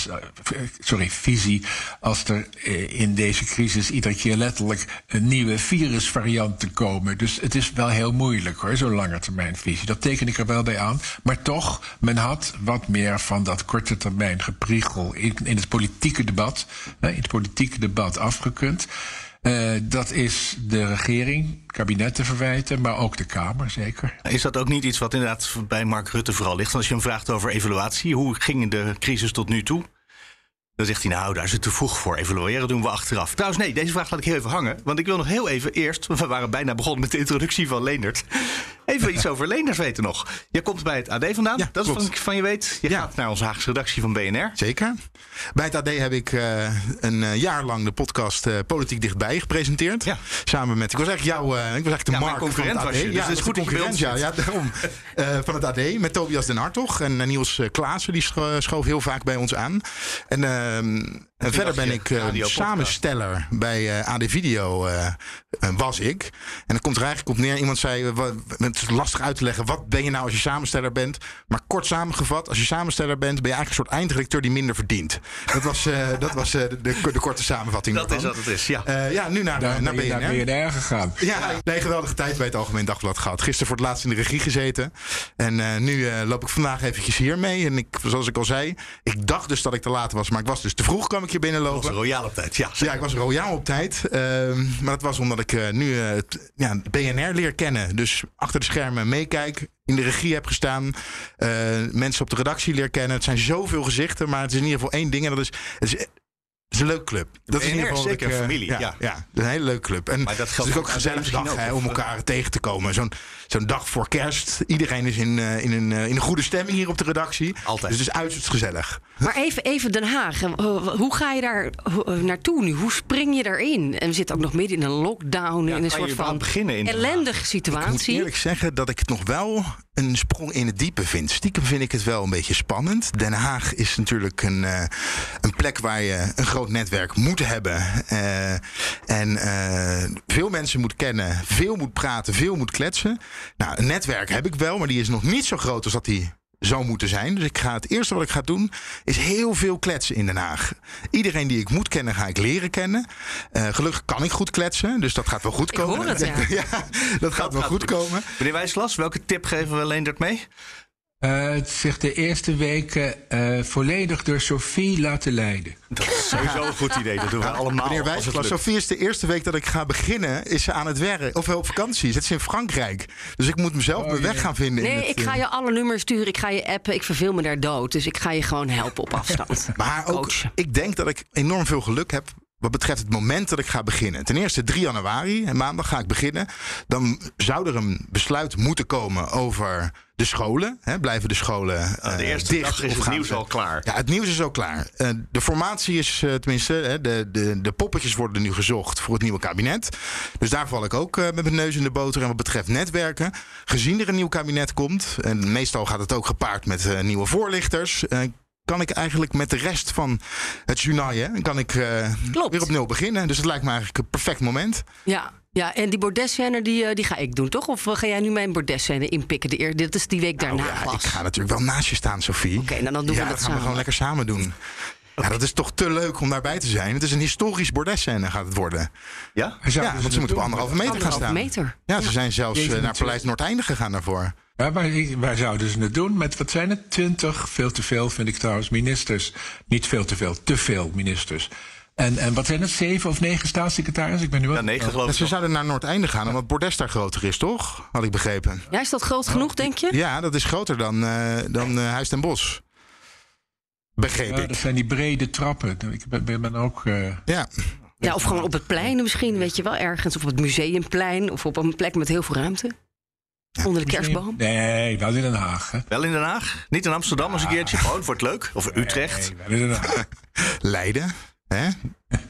[SPEAKER 1] sorry, visie. Als er eh, in deze crisis iedere keer letterlijk een nieuwe virusvarianten komen. Dus het is wel heel moeilijk hoor, zo'n lange termijn visie. Dat teken ik er wel bij aan. Maar toch, men had wat meer van dat korte termijn gepriegel in, in het politieke debat, in het politieke debat afgekund. Uh, dat is de regering, kabinet te verwijten, maar ook de Kamer zeker.
[SPEAKER 3] Is dat ook niet iets wat inderdaad bij Mark Rutte vooral ligt? Als je hem vraagt over evaluatie, hoe ging de crisis tot nu toe? Dan zegt hij, nou, daar is het te vroeg voor. Evalueren doen we achteraf. Trouwens, nee, deze vraag laat ik heel even hangen. Want ik wil nog heel even eerst, we waren bijna begonnen met de introductie van Leendert. Even iets over Leendert weten nog. Je komt bij het AD vandaan,
[SPEAKER 11] ja,
[SPEAKER 3] dat is wat ik van je weet. Je gaat naar onze Haagse redactie van BNR.
[SPEAKER 11] Zeker. Bij het AD heb ik uh, een uh, jaar lang de podcast uh, Politiek Dichtbij gepresenteerd. Ja. Samen met, ik was echt jouw, ik was echt de
[SPEAKER 3] ja,
[SPEAKER 11] Mark
[SPEAKER 3] van het AD.
[SPEAKER 11] Was je,
[SPEAKER 3] dus ja,
[SPEAKER 11] dat
[SPEAKER 3] is goed
[SPEAKER 11] concurrent, ja, ja, daarom. van het AD met Tobias den Hartog en Niels Klaassen, die schoof heel vaak bij ons aan. En en verder ben ik uh, samensteller bij uh, AD Video, uh, was ik. En dan komt er eigenlijk op neer, iemand zei, het is lastig uit te leggen, wat ben je nou als je samensteller bent? Maar kort samengevat, als je samensteller bent, ben je eigenlijk een soort eindredacteur die minder verdient. Dat was, dat was de, de, de, korte samenvatting
[SPEAKER 3] Dat
[SPEAKER 11] daarvan.
[SPEAKER 3] is wat het is, ja.
[SPEAKER 11] ja, nu naar,
[SPEAKER 1] Daar
[SPEAKER 11] naar
[SPEAKER 1] ben je
[SPEAKER 11] BNR.
[SPEAKER 1] naar BNR gegaan.
[SPEAKER 11] Ja, nee, geweldige tijd bij het Algemeen Dagblad gehad. Gisteren voor het laatst in de regie gezeten. En nu loop ik vandaag eventjes hier mee. En ik, zoals ik al zei, ik dacht dus dat ik te laat was, maar ik was dus te vroeg kwam ik binnenlopen.
[SPEAKER 3] Was royaal op tijd, ja.
[SPEAKER 11] Ja, ik was royaal op tijd. Uh, maar dat was omdat ik uh, nu het ja, BNR leer kennen. Dus achter de schermen meekijk. In de regie heb gestaan. mensen op de redactie leer kennen. Het zijn zoveel gezichten. Maar het is in ieder geval één ding. En dat is. Het is het is een leuke club.
[SPEAKER 3] Dat
[SPEAKER 11] is
[SPEAKER 3] in ieder geval zeker familie. Ja,
[SPEAKER 11] ja. ja, een hele leuke club. En
[SPEAKER 3] maar dat
[SPEAKER 11] het is ook een gezellige dag hè, om elkaar tegen te komen. Zo'n zo'n dag voor kerst. Iedereen is in, uh, in, een, uh, in een goede stemming hier op de redactie.
[SPEAKER 3] Altijd.
[SPEAKER 11] Dus het is uiterst gezellig.
[SPEAKER 2] Maar even, even Den Haag. Hoe ga je daar naartoe nu? Hoe spring je daarin? En we zitten ook nog midden in een lockdown.
[SPEAKER 3] Ja,
[SPEAKER 2] in een soort van
[SPEAKER 3] in
[SPEAKER 2] ellendige situatie.
[SPEAKER 11] Ik moet eerlijk zeggen dat ik het nog wel een sprong in het diepe vind. Stiekem vind ik het wel een beetje spannend. Den Haag is natuurlijk een, uh, een plek waar je een groot netwerk moet hebben. Uh, en uh, veel mensen moet kennen, veel moet praten, veel moet kletsen. Nou, een netwerk heb ik wel, maar die is nog niet zo groot als dat die zou moeten zijn. Dus ik ga het eerste wat ik ga doen, is heel veel kletsen in Den Haag. Iedereen die ik moet kennen, ga ik leren kennen. Uh, gelukkig kan ik goed kletsen, dus dat gaat wel goed komen.
[SPEAKER 2] Ik hoor het, ja.
[SPEAKER 11] ja dat gaat wel goed komen.
[SPEAKER 3] Meneer Wijsglas, welke tip geven we Leendert mee?
[SPEAKER 1] Uh, het zich de eerste weken uh, volledig door Sophie laten leiden.
[SPEAKER 3] Dat is sowieso een goed idee. Dat doen we allemaal.
[SPEAKER 11] Meneer Wijsglas, Sophie is de eerste week dat ik ga beginnen, is ze aan het werk. Of op vakantie. Zit ze in Frankrijk. Dus ik moet mezelf oh, mijn weg gaan vinden.
[SPEAKER 2] Nee,
[SPEAKER 11] in het,
[SPEAKER 2] ik ga je alle nummers sturen. Ik ga je appen. Ik verveel me daar dood. Dus ik ga je gewoon helpen op afstand.
[SPEAKER 11] maar ook, ik denk dat ik enorm veel geluk heb wat betreft het moment dat ik ga beginnen. Ten eerste 3 januari, en maandag ga ik beginnen. Dan zou er een besluit moeten komen over de scholen. Hè, blijven de scholen uh,
[SPEAKER 3] De eerste
[SPEAKER 11] dicht
[SPEAKER 3] dag is
[SPEAKER 11] of
[SPEAKER 3] het nieuws
[SPEAKER 11] ze-
[SPEAKER 3] al klaar.
[SPEAKER 11] Ja, het nieuws is al klaar. Uh, de formatie is uh, tenminste, hè, de, de, de poppetjes worden nu gezocht voor het nieuwe kabinet. Dus daar val ik ook met mijn neus in de boter. En wat betreft netwerken, gezien er een nieuw kabinet komt, en meestal gaat het ook gepaard met nieuwe voorlichters kan ik eigenlijk met de rest van het journaal kan ik uh, weer op nul beginnen. Dus het lijkt me eigenlijk een perfect moment.
[SPEAKER 2] Ja, ja en die bordesscène die, die ga ik doen, toch? Of ga jij nu mijn bordesscène inpikken? De eer, dit is die week daarna.
[SPEAKER 11] Nou, ja, ik ga natuurlijk wel naast je staan, Sophie.
[SPEAKER 2] Oké, okay, nou dan doen
[SPEAKER 11] ja,
[SPEAKER 2] we dat,
[SPEAKER 11] dat gaan
[SPEAKER 2] samen.
[SPEAKER 11] we gewoon lekker samen doen. Okay. Ja, dat is toch te leuk om daarbij te zijn. Het is een historisch bordesscène gaat het worden.
[SPEAKER 3] Ja?
[SPEAKER 11] Ja, want ze moeten op anderhalve meter gaan staan.
[SPEAKER 2] meter.
[SPEAKER 11] Ja, ze zijn zelfs naar Paleis Noordeinde gegaan daarvoor.
[SPEAKER 1] Ja, maar waar zouden ze het doen? Met wat zijn het? Twintig? Veel te veel, vind ik trouwens. Ministers. Niet veel te veel, te veel ministers. En, en wat zijn het? Zeven of negen staatssecretarissen? Ik ben nu wel.
[SPEAKER 3] Ja, negen geloof ik.
[SPEAKER 11] Ze zouden naar Noordeinde gaan, omdat Bordes daar groter is, toch? Had ik begrepen.
[SPEAKER 2] Ja, is dat groot genoeg, denk je?
[SPEAKER 11] Ja, dat is groter dan, uh, dan uh, Huis ten Bos. Begreep
[SPEAKER 1] Ja,
[SPEAKER 11] ik.
[SPEAKER 1] dat zijn die brede trappen. Ik ben, ben ben ook... eh,
[SPEAKER 11] Ja.
[SPEAKER 2] Ja, of gewoon op het plein misschien, weet je wel, ergens. Of op het museumplein, of op een plek met heel veel ruimte. Onder de kerstboom.
[SPEAKER 1] Nee, wel in Den Haag. Hè?
[SPEAKER 3] Wel in Den Haag? Niet in Amsterdam als een keertje? Gewoon, het wordt leuk. Of Utrecht?
[SPEAKER 1] Nee, wel in Den Haag.
[SPEAKER 11] Leiden. Hè?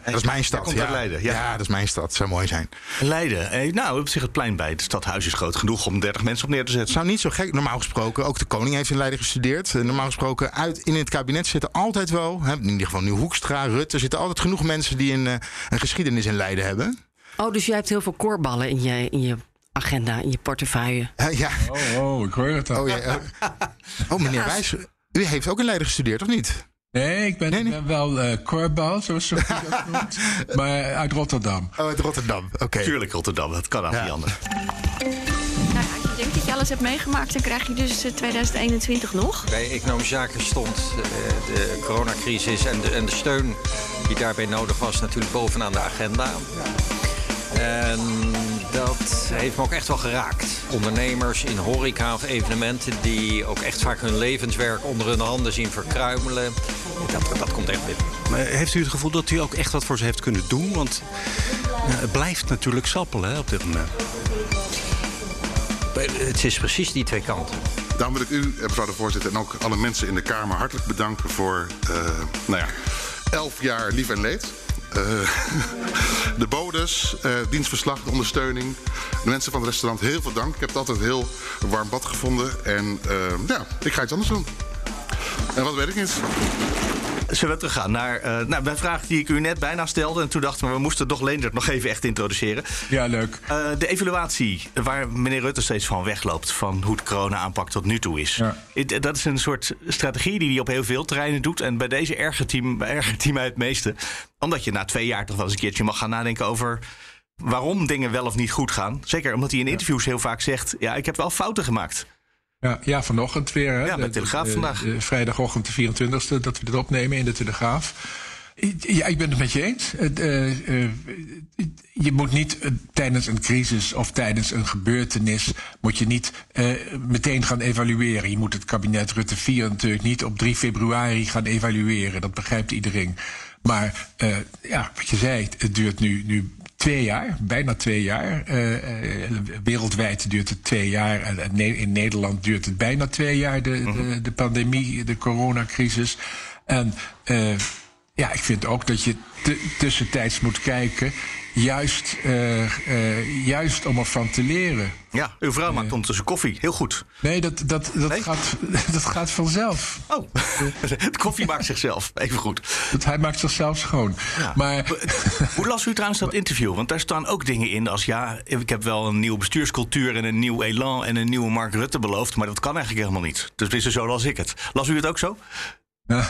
[SPEAKER 11] Dat is mijn stad.
[SPEAKER 3] komt uit Leiden, ja.
[SPEAKER 11] dat is mijn stad. Zou mooi zijn.
[SPEAKER 3] Leiden. Eh, nou, op zich het plein bij het stadhuis is groot genoeg om 30 mensen op neer te
[SPEAKER 11] Het
[SPEAKER 3] zetten.
[SPEAKER 11] zou niet zo gek, normaal gesproken, ook de koning heeft in Leiden gestudeerd. Eh, Normaal gesproken, uit, in het kabinet zitten altijd wel, hè, in ieder geval nu Hoekstra, Rutte, er zitten altijd genoeg mensen die een, eh, een geschiedenis in Leiden hebben.
[SPEAKER 2] Oh, dus jij hebt heel veel koorballen in je, in je agenda, in je portefeuille.
[SPEAKER 11] Eh, ja.
[SPEAKER 1] Oh, oh, ik hoor het al.
[SPEAKER 11] Oh, ja, oh. meneer Wijs, u heeft ook in Leiden gestudeerd, of niet?
[SPEAKER 1] Nee, ik ben, ik ben wel eh korbal, zoals ze dat noemt. Maar uit Rotterdam.
[SPEAKER 11] Oh, uit Rotterdam. Oké.
[SPEAKER 3] Tuurlijk Rotterdam, dat kan ook niet anders.
[SPEAKER 12] Nou, als je denkt dat je alles hebt meegemaakt, dan krijg je dus eh, 2021 nog.
[SPEAKER 13] Bij Economische Zaken stond eh, de coronacrisis en de, en de steun die daarbij nodig was natuurlijk bovenaan de agenda. En dat heeft me ook echt wel geraakt. Ondernemers in horeca of evenementen die ook echt vaak hun levenswerk onder hun handen zien verkruimelen. Dat, dat komt echt binnen.
[SPEAKER 7] Maar heeft u het gevoel dat u ook echt wat voor ze heeft kunnen doen? Want ja, het blijft natuurlijk sappelen hè, op dit moment.
[SPEAKER 13] Het is precies die twee kanten.
[SPEAKER 14] Dan wil ik u, eh, mevrouw de voorzitter, en ook alle mensen in de Kamer hartelijk bedanken voor, eh, nou ja, elf jaar lief en leed. Eh, de bodes, eh, dienstverslag, de ondersteuning. De mensen van het restaurant, heel veel dank. Ik heb het altijd heel warm bad gevonden. En eh, ja, ik ga iets anders doen. En wat weet ik niet.
[SPEAKER 3] Zullen we teruggaan naar, eh naar mijn vraag die ik u net bijna stelde. En toen dachten we, we moesten toch Leendert nog even echt introduceren.
[SPEAKER 1] Ja, leuk.
[SPEAKER 3] Eh, de evaluatie waar meneer Rutte steeds van wegloopt... van hoe de corona-aanpak tot nu toe is. Het- Dat is een soort strategie die hij op heel veel terreinen doet. En bij deze ergert hij, ergert hij mij het meeste. Omdat je na twee jaar toch wel eens een keertje mag gaan nadenken over... waarom dingen wel of niet goed gaan. Zeker omdat hij in interviews heel vaak zegt... ja, ik heb wel fouten gemaakt.
[SPEAKER 1] Ja, ja, vanochtend weer. Hè?
[SPEAKER 3] Ja, Telegraaf
[SPEAKER 1] De-
[SPEAKER 3] vandaag.
[SPEAKER 1] de vrijdagochtend de 24e dat we dit opnemen in de Telegraaf. Ja, ik ben het met je eens. Het, eh, eh, je moet niet eh, tijdens een crisis of tijdens een gebeurtenis... moet je niet eh, meteen gaan evalueren. Je moet het kabinet Rutte 4 natuurlijk niet op 3 februari gaan evalueren. Dat begrijpt iedereen. Maar eh, ja, wat je zei, het duurt nu, nu twee jaar, bijna twee jaar. Eh, eh, wereldwijd duurt het twee jaar. In Nederland duurt het bijna twee jaar, de, de, de pandemie, de coronacrisis. En eh, ja, ik vind ook dat je tussentijds moet kijken. Juist, eh, eh, juist om ervan te leren.
[SPEAKER 3] Ja, uw vrouw maakt ondertussen koffie. Heel goed.
[SPEAKER 1] Nee, dat, dat, dat, Gaat, dat gaat vanzelf.
[SPEAKER 3] Oh, de koffie maakt zichzelf. Even goed.
[SPEAKER 1] Dat, hij maakt zichzelf schoon. Maar
[SPEAKER 3] Hoe las u trouwens dat interview? Want daar staan ook dingen in als ja, ik heb wel een nieuwe bestuurscultuur en een nieuw elan en een nieuwe Mark Rutte beloofd, maar dat kan eigenlijk helemaal niet. Dus is zo las ik het. Las u het ook zo?
[SPEAKER 1] Nou,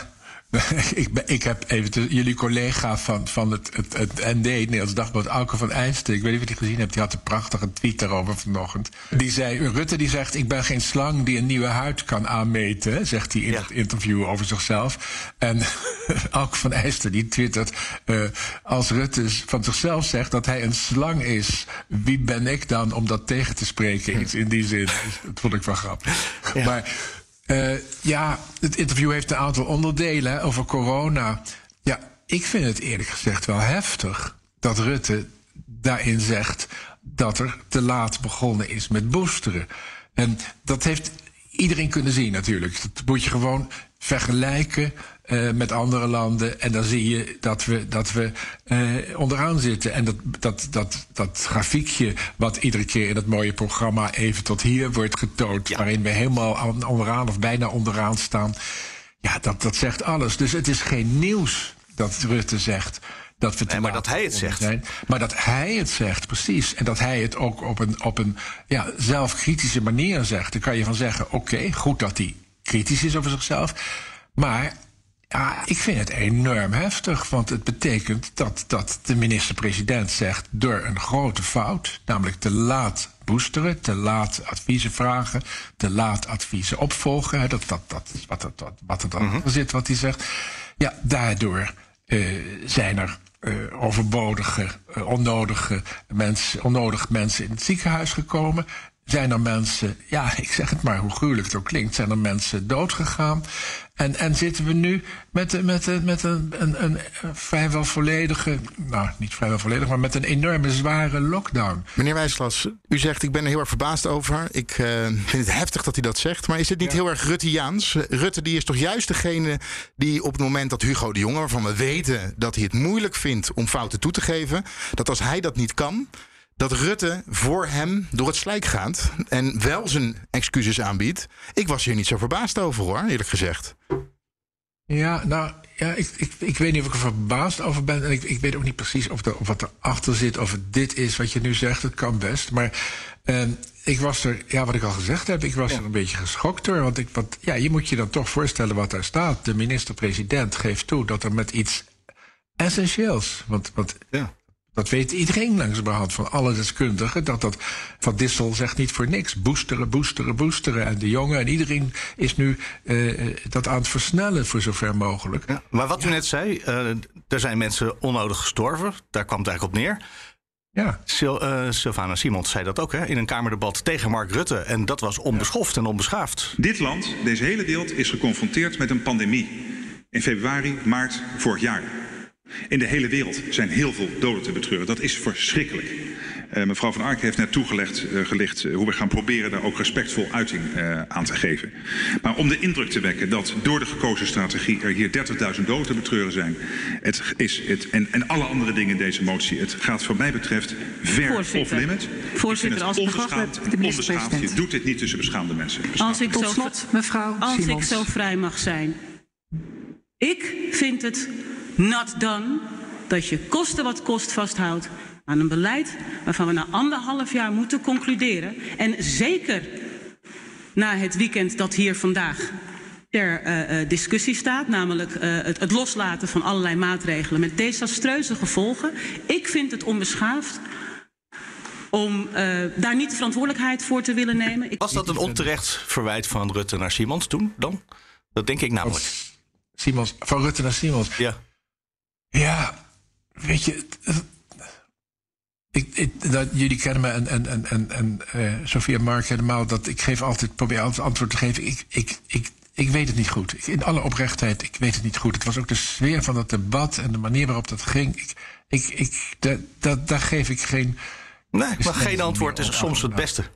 [SPEAKER 1] ik, ben, ik heb even te- jullie collega van, van het, het, het ND, Nederlands Dagblad, Auke van Eijsten. Ik weet niet of je die gezien hebt. Die had een prachtige tweet daarover vanochtend. Die zei, Rutte die zegt, ik ben geen slang die een nieuwe huid kan aanmeten. Zegt hij in het interview over zichzelf. En Auke van Eijsten die twittert, eh, als Rutte van zichzelf zegt dat hij een slang is. Wie ben ik dan om dat tegen te spreken? Iets in die zin. Dus dat vond ik wel grappig. Maar... Eh, ja, het interview heeft een aantal onderdelen over corona. Ja, ik vind het eerlijk gezegd wel heftig dat Rutte daarin zegt dat er te laat begonnen is met boosteren. En dat heeft iedereen kunnen zien natuurlijk. Dat moet je gewoon vergelijken eh, met andere landen. En dan zie je dat we, dat we eh, onderaan zitten. En dat, dat, dat, dat grafiekje wat iedere keer in het mooie programma even tot hier wordt getoond. Waarin we helemaal aan- onderaan of bijna onderaan staan. Ja, dat, dat zegt alles. Dus het is geen nieuws dat Rutte zegt. Dat we
[SPEAKER 3] maar dat hij het zegt.
[SPEAKER 1] Zijn. Maar dat hij het zegt, precies. En dat hij het ook op een, op een ja, zelfkritische manier zegt. Daar kan je van zeggen, oké, goed dat hij kritisch is over zichzelf. Maar ja, ik vind het enorm heftig. Want het betekent dat, dat de minister-president zegt... door een grote fout, namelijk te laat boosteren... te laat adviezen vragen, te laat adviezen opvolgen... dat, dat, dat is wat, er- wat, er dan achter zit, wat hij zegt... ja, daardoor eh, zijn er eh, overbodige, eh, onnodige, mensen, onnodig mensen in het ziekenhuis gekomen. Zijn er mensen, ja, ik zeg het maar, hoe gruwelijk het ook klinkt, zijn er mensen doodgegaan. En, en zitten we nu met, een- met, met een, een, een vrijwel volledige, nou niet vrijwel volledig, maar met een enorme zware lockdown.
[SPEAKER 11] Meneer Wijsglas, u zegt ik ben er heel erg verbaasd over. Ik eh, vind het heftig dat hij dat zegt. Maar is het niet heel erg Rutteaans? Eh, Rutte die is toch juist degene die op het moment dat Hugo de Jonge... waarvan we weten dat hij het moeilijk vindt om fouten toe te geven... dat als hij dat niet kan, dat Rutte voor hem door het slijk gaat... en wel zijn excuses aanbiedt. Ik was hier niet zo verbaasd over hoor, eerlijk gezegd.
[SPEAKER 1] Ja, nou, ja, ik, ik, ik weet niet of ik er verbaasd over ben. En ik, ik weet ook niet precies of, er, of wat erachter zit, of het dit is wat je nu zegt. Het kan best. Maar ehm, ik was er, ja, wat ik al gezegd heb, ik was er een beetje geschokt door. Want, ik, want ja, je moet je dan toch voorstellen wat daar staat. De minister-president geeft toe dat er met iets essentieels. Want, want dat weet iedereen langzamerhand van alle deskundigen. Dat dat Van Dissel zegt niet voor niks. Boosteren, boosteren, boosteren. En de jongen en iedereen is nu eh, eh, dat aan het versnellen voor zover mogelijk.
[SPEAKER 3] Maar wat u net zei, eh, er zijn mensen onnodig gestorven. Daar kwam het eigenlijk op neer.
[SPEAKER 1] Ja.
[SPEAKER 3] Sil, eh, Sylvana Simons zei dat ook hè, in een Kamerdebat tegen Mark Rutte. En dat was onbeschoft en onbeschaafd.
[SPEAKER 15] Dit land, deze hele wereld, is geconfronteerd met een pandemie. In februari, maart vorig jaar. In de hele wereld zijn heel veel doden te betreuren. Dat is verschrikkelijk. Eh, mevrouw Van Ark heeft net toegelicht eh, gelicht, eh, hoe we gaan proberen daar ook respectvol uiting eh, aan te geven. Maar om de indruk te wekken dat door de gekozen strategie er hier 30.000 doden te betreuren zijn. Het is het, en, en alle andere dingen in deze motie. Het gaat wat mij betreft ver
[SPEAKER 16] Voorzitter.
[SPEAKER 15] off limit.
[SPEAKER 16] Voorzitter,
[SPEAKER 15] Ik
[SPEAKER 16] als
[SPEAKER 15] onbeschaamd,
[SPEAKER 16] de minister-president.
[SPEAKER 15] Je doet dit niet tussen beschaamde mensen.
[SPEAKER 16] Als ik,
[SPEAKER 15] Tot
[SPEAKER 16] zo,
[SPEAKER 15] slot,
[SPEAKER 16] mevrouw als ik zo vrij mag zijn. Ik vind het not done dat je kosten wat kost vasthoudt aan een beleid waarvan we na anderhalf jaar moeten concluderen. En zeker na het weekend dat hier vandaag ter eh, eh, discussie staat, namelijk eh, het, het loslaten van allerlei maatregelen met desastreuze gevolgen. Ik vind het onbeschaafd om daar niet de verantwoordelijkheid voor te willen nemen. Ik-
[SPEAKER 3] Was dat een onterecht verwijt van Rutte naar Simons toen dan? Dat denk ik namelijk.
[SPEAKER 1] Simons, van Rutte naar Simons.
[SPEAKER 3] Ja.
[SPEAKER 1] Ja, weet je. Ik, ik, dat, jullie kennen me en, en, en, en, en eh, Sofie en Mark helemaal. Dat ik geef altijd, probeer altijd antwoord te geven. Ik, ik, ik, ik weet het niet goed. Ik, in alle oprechtheid, ik weet het niet goed. Het was ook de sfeer van dat debat en de manier waarop dat ging. Ik, ik, ik, da, da, daar geef ik geen.
[SPEAKER 3] Nee, maar geen antwoord is soms het beste.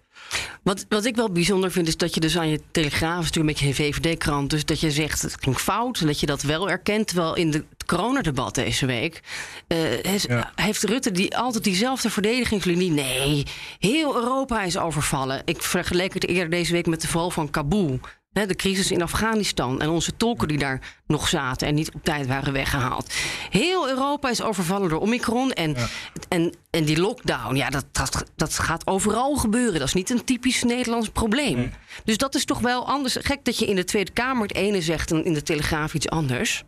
[SPEAKER 2] Wat, wat ik wel bijzonder vind, is dat je dus aan je telegraaf, natuurlijk een beetje een VVD-krant, dus dat je zegt het ging fout en dat je dat wel erkent. Terwijl in de het coronadebat deze week eh, is- heeft Rutte die, altijd diezelfde verdedigingslinie. Nee, heel Europa is overvallen. Ik vergeleek het eerder deze week met de val van Kabul. De crisis in Afghanistan en onze tolken die daar nog zaten en niet op tijd waren weggehaald. Heel Europa is overvallen door Omicron. En, en, en die lockdown, ja, dat, dat, dat gaat overal gebeuren. Dat is niet een typisch Nederlands probleem. Dus dat is toch wel anders. Gek dat je in de Tweede Kamer het ene zegt en in de Telegraaf iets anders.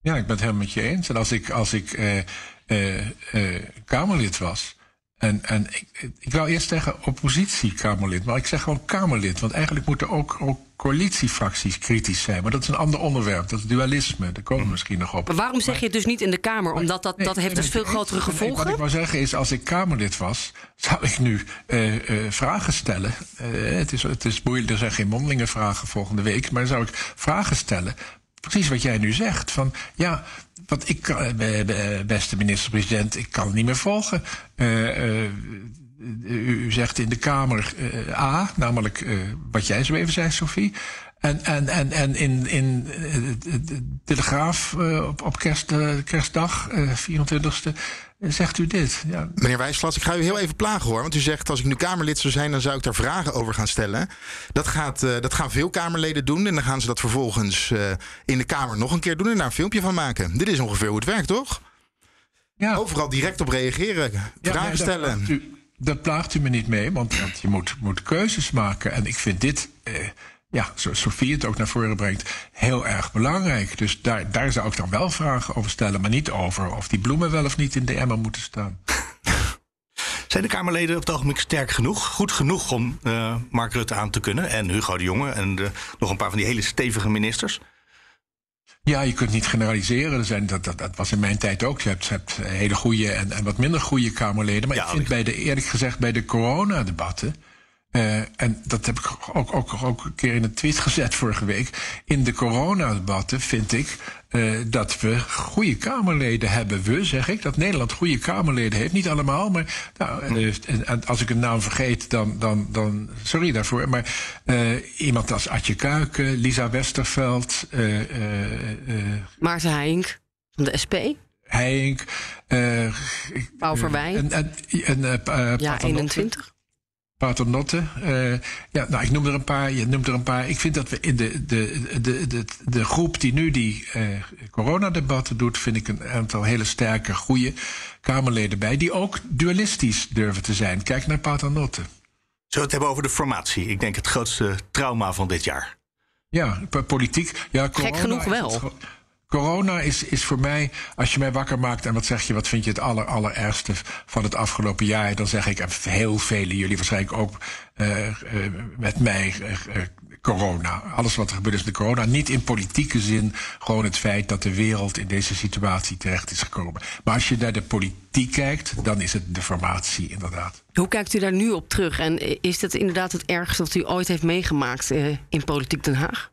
[SPEAKER 1] Ja, ik ben het helemaal met je eens. En als ik, als ik eh, eh, eh, Kamerlid was. En, en ik, ik wou eerst zeggen oppositie-Kamerlid, maar ik zeg gewoon Kamerlid. Want eigenlijk moeten ook, ook coalitiefracties kritisch zijn. Maar dat is een ander onderwerp, dat is dualisme. Daar komen we misschien nog op.
[SPEAKER 2] Maar waarom zeg je het dus niet in de Kamer? Omdat dat, dat heeft dus veel grotere
[SPEAKER 1] Nee, wat
[SPEAKER 2] gevolgen.
[SPEAKER 1] ik wou zeggen is, als ik Kamerlid was, zou ik nu eh, eh, vragen stellen. Eh, het, is, het is moeilijk, er zijn geen mondelinge vragen volgende week. Maar zou ik vragen stellen, precies wat jij nu zegt. Van, ja, wat ik, eh, beste minister-president, ik kan het niet meer volgen. Eh, eh, u, zegt in de Kamer A, namelijk wat jij zo even zei, Sophie. En, en, en, en in, in de, Telegraaf op, op kerst, kerstdag, eh 24e, eh, zegt u dit. Ja,
[SPEAKER 11] Meneer Wijsglas, ik ga u heel even plagen hoor. Want u zegt als ik nu Kamerlid zou zijn, dan zou ik daar vragen over gaan stellen. Dat, gaat, eh, dat gaan veel Kamerleden doen. En dan gaan ze dat vervolgens eh, in de Kamer nog een keer doen en daar een filmpje van maken. Dit is ongeveer hoe het werkt, toch?
[SPEAKER 1] Ja.
[SPEAKER 11] Overal direct op reageren,
[SPEAKER 1] Ja,
[SPEAKER 11] vragen
[SPEAKER 1] dat
[SPEAKER 11] stellen.
[SPEAKER 1] plaagt u- Dat plaagt u me niet mee, want, want je moet, moet keuzes maken. En ik vind dit, eh, ja, zoals Sofie het ook naar voren brengt, heel erg belangrijk. Dus daar, daar zou ik dan wel vragen over stellen, maar niet over of die bloemen wel of niet in de emmer moeten staan.
[SPEAKER 3] Zijn de Kamerleden op het ogenblik sterk genoeg? Goed genoeg om eh, Mark Rutte aan te kunnen? En Hugo de Jonge en de- nog een paar van die hele stevige ministers?
[SPEAKER 1] Ja, je kunt niet generaliseren. Er zijn, dat, dat, dat was in mijn tijd ook. Je hebt, je hebt hele goede en, en wat minder goede Kamerleden. Maar ik vind bij de, eerlijk gezegd, bij de coronadebatten. Uh, en dat heb ik ook, ook, ook een keer in een tweet gezet vorige week. In de coronadebatten vind ik uh, dat we goede Kamerleden hebben. We, zeg ik, dat Nederland goede Kamerleden heeft. Niet allemaal, maar nou, uh, en als ik een naam vergeet, dan, dan, dan sorry daarvoor. Maar iemand als Atje Kuiken, Lisa Westerveld.
[SPEAKER 2] Maarten Heink van de SP.
[SPEAKER 1] Heink.
[SPEAKER 2] Paul Verwij.
[SPEAKER 1] En, en, en,
[SPEAKER 2] ja, 21.
[SPEAKER 1] Paternotte. Uh, ja, nou, ik noem er een paar. Je noemt er een paar. Ik vind dat we in de, de, de, de, de groep die nu die uh, coronadebatten doet, vind ik een aantal hele sterke, goede Kamerleden bij. Die ook dualistisch durven te zijn. Kijk naar Paternotte.
[SPEAKER 3] Zullen we het hebben over de formatie? Ik denk het grootste trauma van dit jaar.
[SPEAKER 1] Ja, politiek. Ja,
[SPEAKER 2] Gek genoeg wel.
[SPEAKER 1] Corona is, is voor mij, als je mij wakker maakt en wat zeg je, wat vind je het aller, allerergste van het afgelopen jaar, dan zeg ik, en heel velen, jullie waarschijnlijk ook uh, uh, met mij, uh, corona. Alles wat er gebeurt is met corona. Niet in politieke zin, gewoon het feit dat de wereld in deze situatie terecht is gekomen. Maar als je naar de politiek kijkt, dan is het de formatie inderdaad.
[SPEAKER 2] Hoe kijkt u daar nu op terug? En is dat inderdaad het ergste wat u ooit heeft meegemaakt in politiek Den Haag?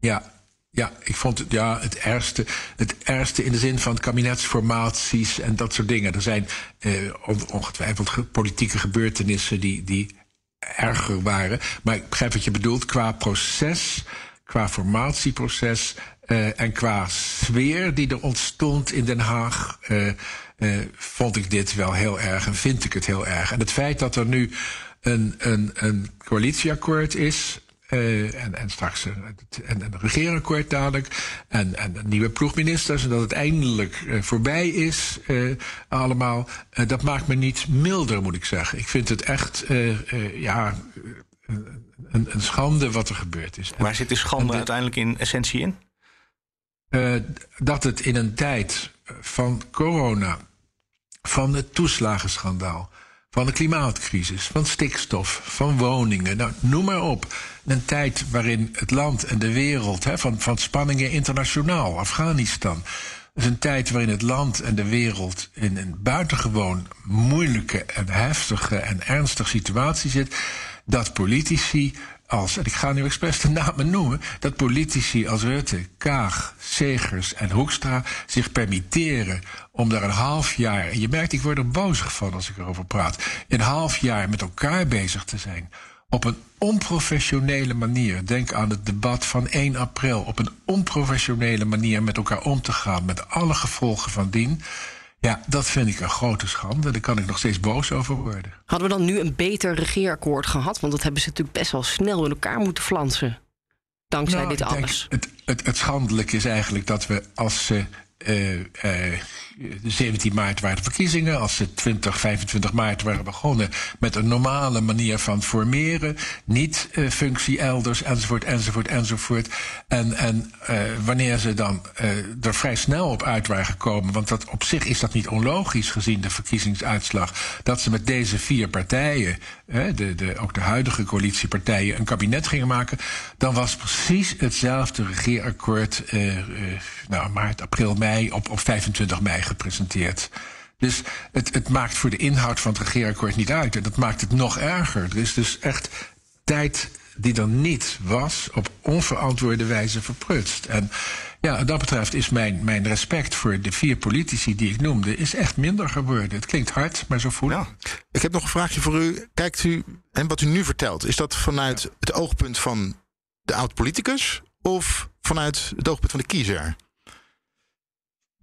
[SPEAKER 1] Ja, ja, ik vond het ja, het ergste. Het ergste in de zin van kabinetsformaties en dat soort dingen. Er zijn eh, ongetwijfeld politieke gebeurtenissen die, die erger waren. Maar ik begrijp wat je bedoelt qua proces, qua formatieproces uh, en qua sfeer die er ontstond in Den Haag. Uh, uh, vond ik dit wel heel erg en vind ik het heel erg. En het feit dat er nu een, een, een coalitieakkoord is uh, en, en straks een, en, een regeerakkoord dadelijk. En, en nieuwe ploegministers. En dat het eindelijk uh, voorbij is, uh, allemaal. dat maakt me niet milder, moet ik zeggen. Ik vind het echt, ja, een, een, schande wat er gebeurd is.
[SPEAKER 3] Waar zit de schande uiteindelijk in essentie in?
[SPEAKER 1] dat het in een tijd van corona, van het toeslagenschandaal van de klimaatcrisis, van stikstof, van woningen, nou, noem maar op. Een tijd waarin het land en de wereld, van, van spanningen internationaal, Afghanistan. is een tijd waarin het land en de wereld in een buitengewoon moeilijke en heftige en ernstige situatie zit. Dat politici als, en ik ga nu expres de namen noemen, dat politici als Rutte, Kaag, Segers en Hoekstra zich permitteren om daar een half jaar, en je merkt, ik word er boos van als ik erover praat, een half jaar met elkaar bezig te zijn. Op een onprofessionele manier, denk aan het debat van 1 april, op een onprofessionele manier met elkaar om te gaan, met alle gevolgen van dien. Ja, dat vind ik een grote schande. Daar kan ik nog steeds boos over worden.
[SPEAKER 2] Hadden we dan nu een beter regeerakkoord gehad? Want dat hebben ze natuurlijk best wel snel in elkaar moeten flansen. Dankzij
[SPEAKER 1] nou,
[SPEAKER 2] dit alles.
[SPEAKER 1] Het, het, het schandelijke is eigenlijk dat we als ze. Uh, uh, 17 maart waren de verkiezingen. Als ze 20, 25 maart waren begonnen met een normale manier van formeren. Niet uh, functie elders, enzovoort, enzovoort, enzovoort. En, en uh, wanneer ze dan uh, er vrij snel op uit waren gekomen. Want dat, op zich is dat niet onlogisch gezien de verkiezingsuitslag. Dat ze met deze vier partijen, de, de, ook de huidige coalitiepartijen, een kabinet gingen maken. Dan was precies hetzelfde regeerakkoord. nou, maart, april, mei op, op 25 mei gepresenteerd. Dus het, het maakt voor de inhoud van het regeerakkoord niet uit. En dat maakt het nog erger. Er is dus echt tijd die er niet was, op onverantwoorde wijze verprutst. En ja, wat dat betreft is mijn, mijn respect voor de vier politici die ik noemde, is echt minder geworden. Het klinkt hard, maar zo voel ik. Ja.
[SPEAKER 11] Ik heb nog een vraagje voor u. Kijkt u, en wat u nu vertelt, is dat vanuit het oogpunt van de oud-politicus of vanuit het oogpunt van de kiezer?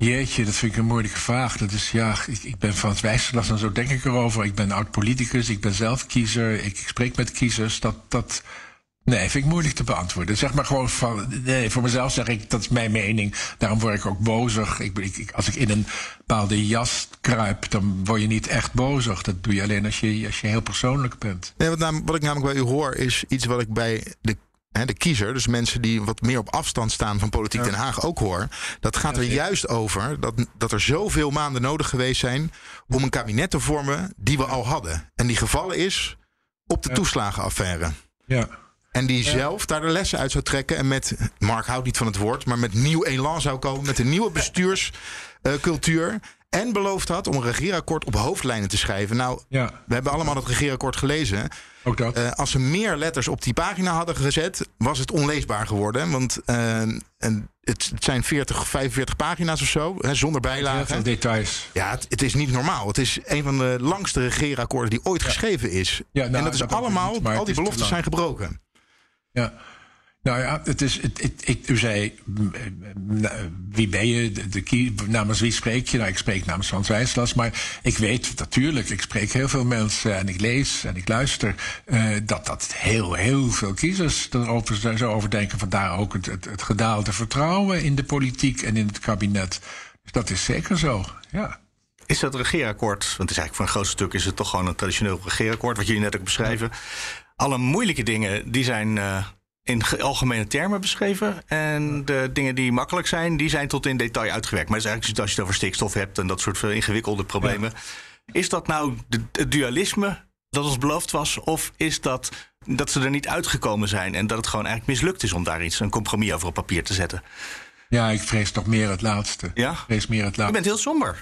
[SPEAKER 1] Jeetje, dat vind ik een moeilijke vraag. Dat is, ja, ik, ik ben van het wijsgelas en zo denk ik erover. Ik ben oud-politicus, ik ben zelf kiezer, ik, spreek met kiezers. Dat, dat, nee, vind ik moeilijk te beantwoorden. Zeg maar gewoon van, nee, voor mezelf zeg ik, dat is mijn mening. Daarom word ik ook bozig. Ik, ik, als ik in een bepaalde jas kruip, dan word je niet echt bozig. Dat doe je alleen als je, als je heel persoonlijk bent.
[SPEAKER 11] Nee, wat, wat ik namelijk bij u hoor, is iets wat ik bij de de kiezer, dus mensen die wat meer op afstand staan van politiek Den Haag, ook hoor. Dat gaat er juist over dat, dat er zoveel maanden nodig geweest zijn om een kabinet te vormen die we al hadden. En die gevallen is op de toeslagenaffaire.
[SPEAKER 1] Ja.
[SPEAKER 11] En die zelf daar de lessen uit zou trekken. En met, Mark houdt niet van het woord, maar met nieuw elan zou komen. Met een nieuwe bestuurscultuur. En beloofd had om een regeerakkoord op hoofdlijnen te schrijven. Nou,
[SPEAKER 1] Ja.
[SPEAKER 11] we hebben allemaal het regeerakkoord gelezen.
[SPEAKER 1] Ook dat.
[SPEAKER 11] Eh, als ze meer letters op die pagina hadden gezet, was het onleesbaar geworden. Want eh, en het, het zijn 40, 45 pagina's of zo, hè, zonder
[SPEAKER 1] Heel
[SPEAKER 11] bijlagen.
[SPEAKER 1] veel details.
[SPEAKER 11] Ja, het, het is niet normaal. Het is een van de langste regeerakkoorden die ooit geschreven is.
[SPEAKER 1] Ja, nou,
[SPEAKER 11] en dat is
[SPEAKER 1] dat
[SPEAKER 11] allemaal,
[SPEAKER 1] niet,
[SPEAKER 11] al die beloftes zijn gebroken.
[SPEAKER 1] Ja. Nou ja, het is, het, het- ik, u zei, wie ben je, de, namens wie spreek je? Nou, ik spreek namens Frans Wijslas, maar ik weet natuurlijk, ik spreek heel veel mensen en ik lees en ik luister, eh, dat dat heel, heel veel kiezers erover zo- zo over denken. Vandaar ook het, het, het gedaalde vertrouwen in de politiek en in het kabinet. Dus dat is zeker zo, ja.
[SPEAKER 3] Is dat regeerakkoord, want het is eigenlijk voor een groot stuk is het toch gewoon een traditioneel regeerakkoord, wat jullie net ook beschrijven. Alle moeilijke dingen die zijn eh, in ge- algemene termen beschreven. En de dingen die makkelijk zijn, die zijn tot in detail uitgewerkt. Maar het is eigenlijk als je het over stikstof hebt en dat soort ingewikkelde problemen. Is dat nou het dualisme dat ons beloofd was? Of is dat dat ze er niet uitgekomen zijn en dat het gewoon eigenlijk mislukt is om daar iets, een compromis over op papier te zetten?
[SPEAKER 1] Ja, ik vrees toch meer het laatste.
[SPEAKER 3] Ja?
[SPEAKER 1] Ik vrees meer het laatste.
[SPEAKER 3] Je bent heel somber.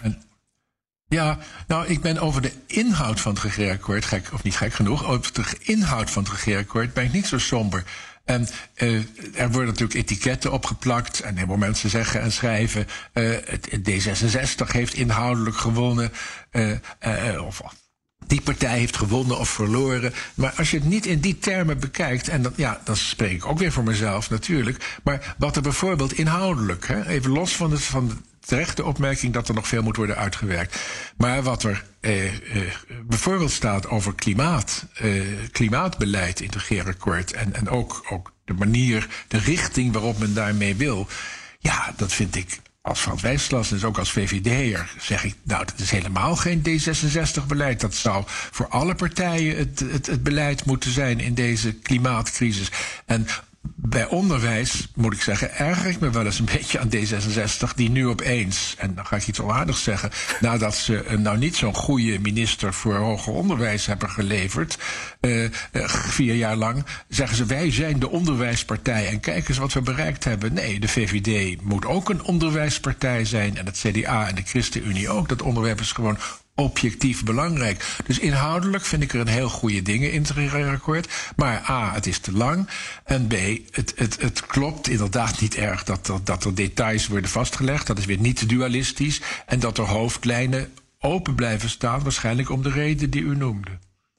[SPEAKER 1] Ja, nou, ik ben over de inhoud van het regeerakkoord, gek of niet gek genoeg, over de inhoud van het regeerakkoord ben ik niet zo somber. En eh, er worden natuurlijk etiketten opgeplakt en veel mensen zeggen en schrijven, eh, het, het D66 heeft inhoudelijk gewonnen, eh, of die partij heeft gewonnen of verloren. Maar als je het niet in die termen bekijkt, en dat, ja, dan spreek ik ook weer voor mezelf natuurlijk. Maar wat er bijvoorbeeld inhoudelijk, hè, even los van, het, van terechte opmerking dat er nog veel moet worden uitgewerkt. Maar wat er eh, eh, bijvoorbeeld staat over klimaat, eh, klimaatbeleid in het regeerakkoord. En, en ook, ook de manier, de richting waarop men daarmee wil. Ja, dat vind ik als Frans Wijslas, dus ook als VVD'er, zeg ik, nou, dat is helemaal geen D66-beleid. Dat zou voor alle partijen het, het, het beleid moeten zijn in deze klimaatcrisis. En bij onderwijs, moet ik zeggen, erger ik me wel eens een beetje aan D66, die nu opeens, en dan ga ik iets onaardigs zeggen, nadat ze een nou niet zo'n goede minister voor hoger onderwijs hebben geleverd, eh, eh, vier jaar lang, zeggen ze wij zijn de onderwijspartij en kijk eens wat we bereikt hebben. Nee, de VVD moet ook een onderwijspartij zijn en het CDA en de ChristenUnie ook. Dat onderwerp is gewoon objectief belangrijk. Dus inhoudelijk vind ik er een heel goede dingen in het regeerakkoord. Maar A, het is te lang. En B, het, het, het klopt inderdaad niet erg dat er, dat er details worden vastgelegd. Dat is weer niet dualistisch. En dat er hoofdlijnen open blijven staan. Waarschijnlijk om de reden die u noemde.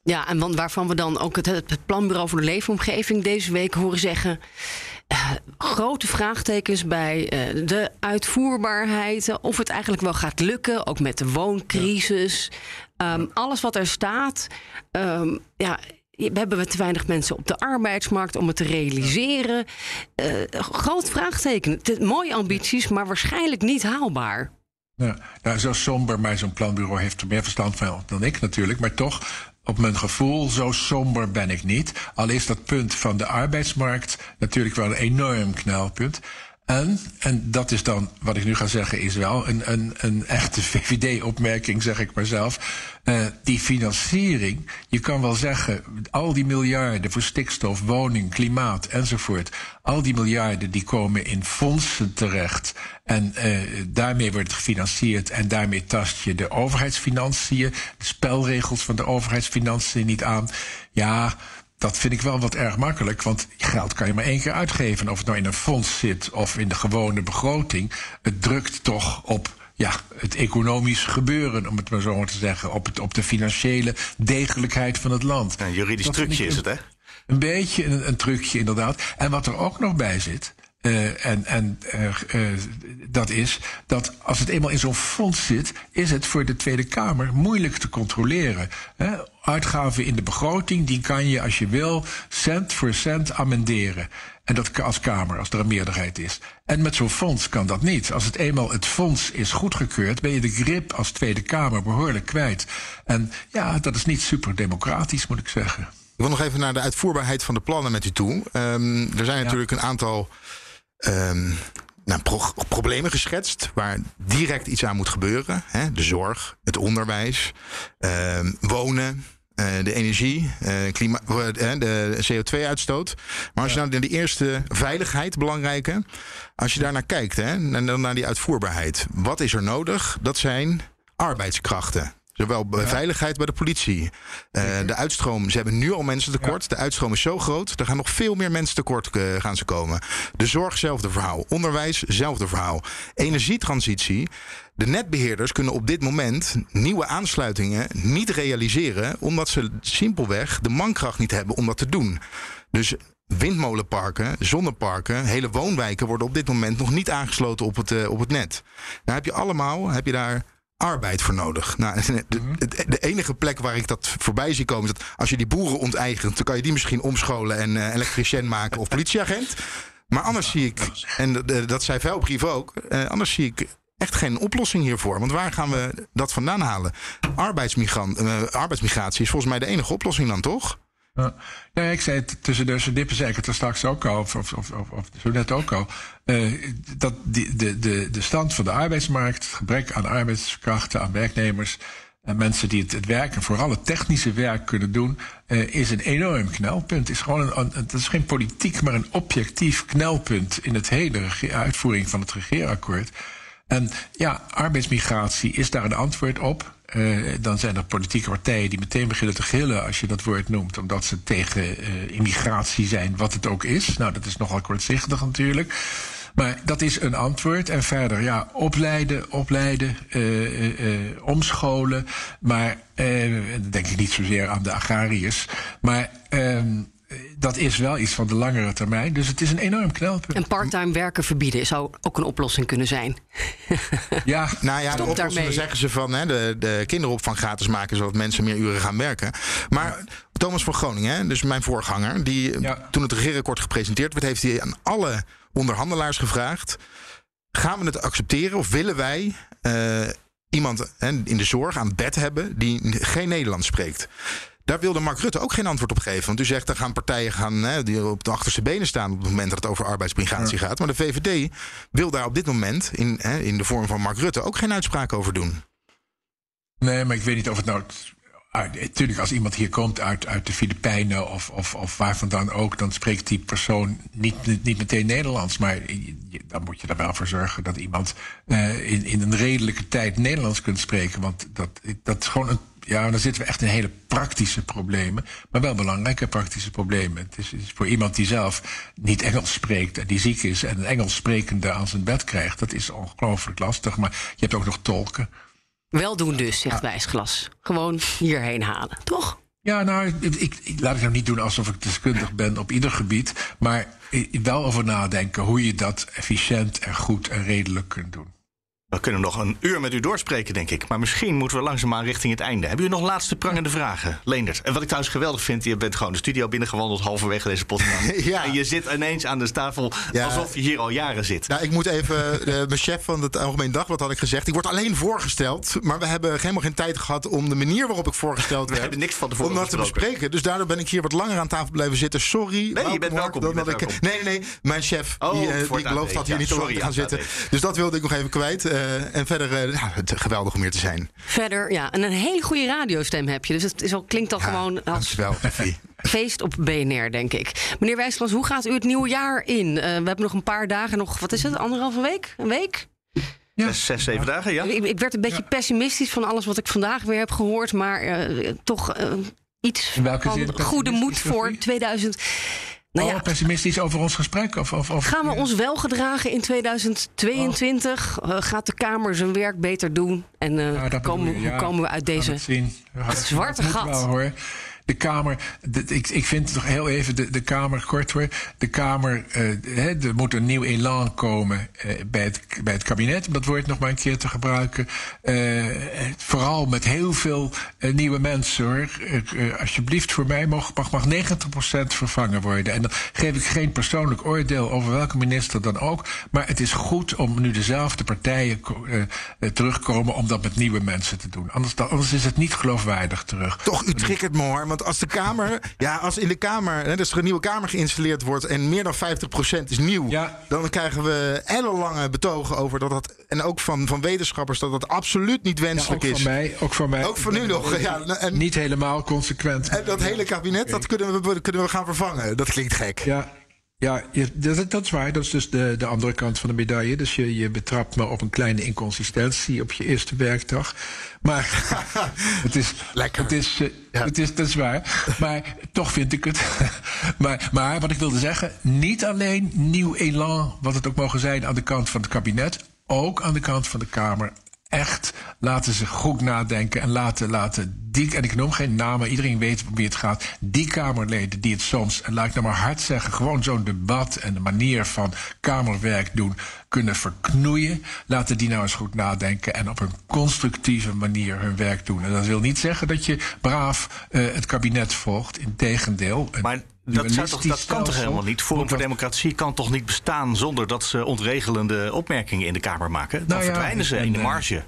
[SPEAKER 2] Ja, en waarvan we dan ook het, het Planbureau voor de Leefomgeving deze week horen zeggen. Eh, grote vraagtekens bij eh, de uitvoerbaarheid. eh, Of het eigenlijk wel gaat lukken, ook met de wooncrisis. Ehm, Alles wat er staat. ehm, ja, we hebben te weinig mensen op de arbeidsmarkt om het te realiseren. Eh, groot vraagteken. Mooie ambities, maar waarschijnlijk niet haalbaar.
[SPEAKER 1] Ja, nou, zo somber, maar zo'n planbureau heeft er meer verstand van dan ik natuurlijk. Maar toch, op mijn gevoel, zo somber ben ik niet. Al is dat punt van de arbeidsmarkt natuurlijk wel een enorm knelpunt. En, en dat is dan, wat ik nu ga zeggen, is wel een, een, een echte VVD-opmerking, zeg ik maar zelf. Eh, die financiering, je kan wel zeggen, al die miljarden voor stikstof, woning, klimaat enzovoort. Al die miljarden die komen in fondsen terecht. En eh, daarmee wordt gefinancierd en daarmee tast je de overheidsfinanciën, de spelregels van de overheidsfinanciën niet aan. Ja, dat vind ik wel wat erg makkelijk, want geld kan je maar één keer uitgeven. Of het nou in een fonds zit of in de gewone begroting. Het drukt toch op ja, het economisch gebeuren, om het maar zo maar te zeggen. Op, het, op de financiële degelijkheid van het land.
[SPEAKER 3] Een juridisch
[SPEAKER 1] Dat
[SPEAKER 3] trucje is het, hè?
[SPEAKER 1] Een beetje een, een trucje, inderdaad. En wat er ook nog bij zit. Eh, en en eh, eh, dat is dat als het eenmaal in zo'n fonds zit, is het voor de Tweede Kamer moeilijk te controleren. Hè? Uitgaven in de begroting, die kan je als je wil cent voor cent amenderen. En dat als Kamer, als er een meerderheid is. En met zo'n fonds kan dat niet. Als het eenmaal het fonds is goedgekeurd, ben je de grip als Tweede Kamer behoorlijk kwijt. En ja, dat is niet super democratisch, moet ik zeggen.
[SPEAKER 11] Ik wil nog even naar de uitvoerbaarheid van de plannen met u toe. Ehm, er zijn natuurlijk een aantal ehm, nou, pro- problemen geschetst waar direct iets aan moet gebeuren. Hè? De zorg, het onderwijs, ehm, wonen. eh, de energie, klima- eh, de CO2-uitstoot. Maar als je nou naar de eerste veiligheid, belangrijke. Als je daar naar kijkt hè, en dan naar die uitvoerbaarheid. Wat is er nodig? Dat zijn arbeidskrachten. Zowel bij veiligheid bij de politie. Uh, de uitstroom, ze hebben nu al mensen tekort. Ja. De uitstroom is zo groot, er gaan nog veel meer mensen tekort uh, gaan ze komen. De zorg, zelfde verhaal. Onderwijs, zelfde verhaal. Energietransitie. De netbeheerders kunnen op dit moment nieuwe aansluitingen niet realiseren, omdat ze simpelweg de mankracht niet hebben om dat te doen. Dus windmolenparken, zonneparken, hele woonwijken worden op dit moment nog niet aangesloten op het, uh, op het net. Nou heb je allemaal, heb je daar arbeid voor nodig. Nou, de, de, de, enige plek waar ik dat voorbij zie komen is dat als je die boeren onteigent, dan kan je die misschien omscholen en uh, elektricien maken of politieagent. Maar anders zie ik, en dat zei Vuilbrief ook, uh, anders zie ik echt geen oplossing hiervoor. Want waar gaan we dat vandaan halen? Arbeidsmigrant, uh, arbeidsmigratie is volgens mij de enige oplossing dan, toch?
[SPEAKER 1] Ja, ik zei het tussen de dippen, zei ik het er straks ook al, of, of, of, of zo net ook al. Uh, dat die, de, de, de stand van de arbeidsmarkt, het gebrek aan arbeidskrachten, aan werknemers. En mensen die het, het werk en vooral het technische werk kunnen doen, uh, is een enorm knelpunt. Is gewoon een, een, het is geen politiek, maar een objectief knelpunt in het hele uitvoering van het regeerakkoord. En ja, arbeidsmigratie is daar een antwoord op. Uh, dan zijn er politieke partijen die meteen beginnen te gillen als je dat woord noemt, omdat ze tegen uh, immigratie zijn, wat het ook is. Nou, dat is nogal kortzichtig natuurlijk. Maar dat is een antwoord. En verder, ja, opleiden, opleiden, uh, omscholen. Maar dan denk ik niet zozeer aan de agrariërs. Maar ehm, dat is wel iets van de langere termijn. Dus het is een enorm knelpunt.
[SPEAKER 2] En parttime werken verbieden zou ook een oplossing kunnen zijn.
[SPEAKER 11] ja, nou ja,
[SPEAKER 2] Stop
[SPEAKER 11] de oplossing zeggen ze van hè, de, de kinderopvang gratis maken zodat mensen meer uren gaan werken. Maar Thomas van Groningen, hè, dus mijn voorganger, die ja. toen het regeerakkoord gepresenteerd werd, heeft hij aan alle onderhandelaars gevraagd: gaan we het accepteren of willen wij uh, iemand hè, in de zorg aan het bed hebben die geen Nederlands spreekt? Daar wilde Mark Rutte ook geen antwoord op geven. Want u zegt, er gaan partijen gaan, hè, die op de achterste benen staan... op het moment dat het over arbeidsmigratie ja. gaat. Maar de VVD wil daar op dit moment, in, hè, in de vorm van Mark Rutte... ook geen uitspraak over doen.
[SPEAKER 1] Nee, maar ik weet niet of het nou... Natuurlijk, als iemand hier komt uit, uit de Filipijnen of, of, of waar vandaan ook... dan spreekt die persoon niet, niet meteen Nederlands. Maar dan moet je er wel voor zorgen dat iemand uh, in, in een redelijke tijd Nederlands kunt spreken. Want dat, dat is gewoon een ja, dan zitten we echt in hele praktische problemen. Maar wel belangrijke praktische problemen. Het is, voor iemand die zelf niet Engels spreekt en die ziek is en een Engels sprekende aan zijn bed krijgt, dat is ongelooflijk lastig. Maar je hebt ook nog tolken.
[SPEAKER 2] Wel doen dus, zegt Wijsglas. Gewoon hierheen halen, toch?
[SPEAKER 1] Ja, nou, ik, ik, laat ik nou niet doen alsof ik deskundig ben op ieder gebied. Maar wel over nadenken hoe je dat efficiënt en goed en redelijk kunt doen.
[SPEAKER 3] We kunnen nog een uur met u doorspreken, denk ik. Maar misschien moeten we langzaamaan richting het einde. Hebben jullie nog laatste prangende vragen, Leendert? En wat ik trouwens geweldig vind, je bent gewoon de studio binnengewandeld halverwege deze podcast.
[SPEAKER 11] ja.
[SPEAKER 3] En je zit ineens aan de tafel ja. alsof je hier al jaren zit.
[SPEAKER 11] Nou, ik moet even, uh, mijn chef van het Algemeen Dagblad had ik gezegd. Ik word alleen voorgesteld, maar we hebben helemaal geen tijd gehad om de manier waarop ik voorgesteld werd.
[SPEAKER 3] We hebben niks van tevoren
[SPEAKER 11] Om dat te bespreken. Dus daardoor ben ik hier wat langer aan tafel blijven zitten. Sorry.
[SPEAKER 3] Nee, je bent welkom.
[SPEAKER 11] Dan
[SPEAKER 3] je bent
[SPEAKER 11] ik,
[SPEAKER 3] welkom.
[SPEAKER 11] nee, nee, nee. Mijn chef,
[SPEAKER 3] oh,
[SPEAKER 11] die, uh, die beloofd had hier
[SPEAKER 3] ja,
[SPEAKER 11] niet te lang te gaan zitten. Dus dat wilde ik nog even kwijt. Uh, en verder ja, het geweldig om hier te zijn.
[SPEAKER 2] Verder, ja. En een hele goede radiostem heb je. Dus het is al, klinkt al
[SPEAKER 11] ja,
[SPEAKER 2] gewoon als
[SPEAKER 11] wel,
[SPEAKER 2] feest op BNR, denk ik. Meneer Wijsglas, hoe gaat u het nieuwe jaar in? Uh, we hebben nog een paar dagen, nog, wat is het, anderhalve week? Een week?
[SPEAKER 3] Ja. Zes, zes, zeven dagen, ja.
[SPEAKER 2] Ik, ik werd een beetje ja. pessimistisch van alles wat ik vandaag weer heb gehoord. Maar uh, toch uh, iets van goede moed voor 2000.
[SPEAKER 1] Nou ja, oh, pessimistisch over ons gesprek? Of, of, of,
[SPEAKER 2] gaan we ons wel gedragen in 2022? Oh. Uh, gaat de Kamer zijn werk beter doen? En uh, komen, ja, komen we uit deze zwarte gat?
[SPEAKER 1] Wel, hoor. De Kamer, ik, ik vind toch heel even de, de Kamer kort hoor. De Kamer, he, er moet een nieuw elan komen uh, bij, het, bij het kabinet, om dat woord nog maar een keer te gebruiken. Uh, vooral met heel veel nieuwe mensen hoor. alsjeblieft, voor mij mag, mag, mag 90% vervangen worden. En dan geef ik geen persoonlijk oordeel over welke minister dan ook. Maar het is goed om nu dezelfde partijen terugkomen om dat met nieuwe mensen te doen. Anders, anders is het niet geloofwaardig terug.
[SPEAKER 11] Toch, u triggert me hoor. Want als de Kamer, ja, als in de Kamer, hè, dus er een nieuwe Kamer geïnstalleerd wordt en meer dan 50% is nieuw, ja. dan krijgen we ellenlange betogen over dat dat, en ook van, van wetenschappers, dat dat absoluut niet wenselijk
[SPEAKER 1] ja, ook
[SPEAKER 11] is.
[SPEAKER 1] Van mij, ook van mij.
[SPEAKER 11] Ook van nu nog. Ja,
[SPEAKER 1] en, niet helemaal consequent.
[SPEAKER 11] En dat hele kabinet, dat kunnen we, kunnen we gaan vervangen. Dat klinkt gek.
[SPEAKER 1] Ja. Ja, dat, dat is waar. Dat is dus de, de andere kant van de medaille. Dus je, je betrapt me op een kleine inconsistentie op je eerste werkdag. Maar het is.
[SPEAKER 11] Lekker.
[SPEAKER 1] Het is, eh, het is, dat is waar. Maar toch vind ik het. maar, maar wat ik wilde zeggen, niet alleen nieuw elan, wat het ook mogen zijn aan de kant van het kabinet, ook aan de kant van de Kamer echt laten ze goed nadenken en laten, laten die, en ik noem geen namen, iedereen weet om wie het gaat, die Kamerleden die het soms, en laat ik nou maar hard zeggen, gewoon zo'n debat en de manier van Kamerwerk doen kunnen verknoeien, laten die nou eens goed nadenken en op een constructieve manier hun werk doen. En dat wil niet zeggen dat je braaf uh, het kabinet volgt, integendeel.
[SPEAKER 3] Maar dat, zou toch, dat kan toch helemaal niet? Forum voor Democratie kan toch niet bestaan zonder dat ze ontregelende opmerkingen in de Kamer maken? Dan
[SPEAKER 1] Nou ja,
[SPEAKER 3] verdwijnen ze
[SPEAKER 1] en,
[SPEAKER 3] in de
[SPEAKER 1] eh,
[SPEAKER 3] marge.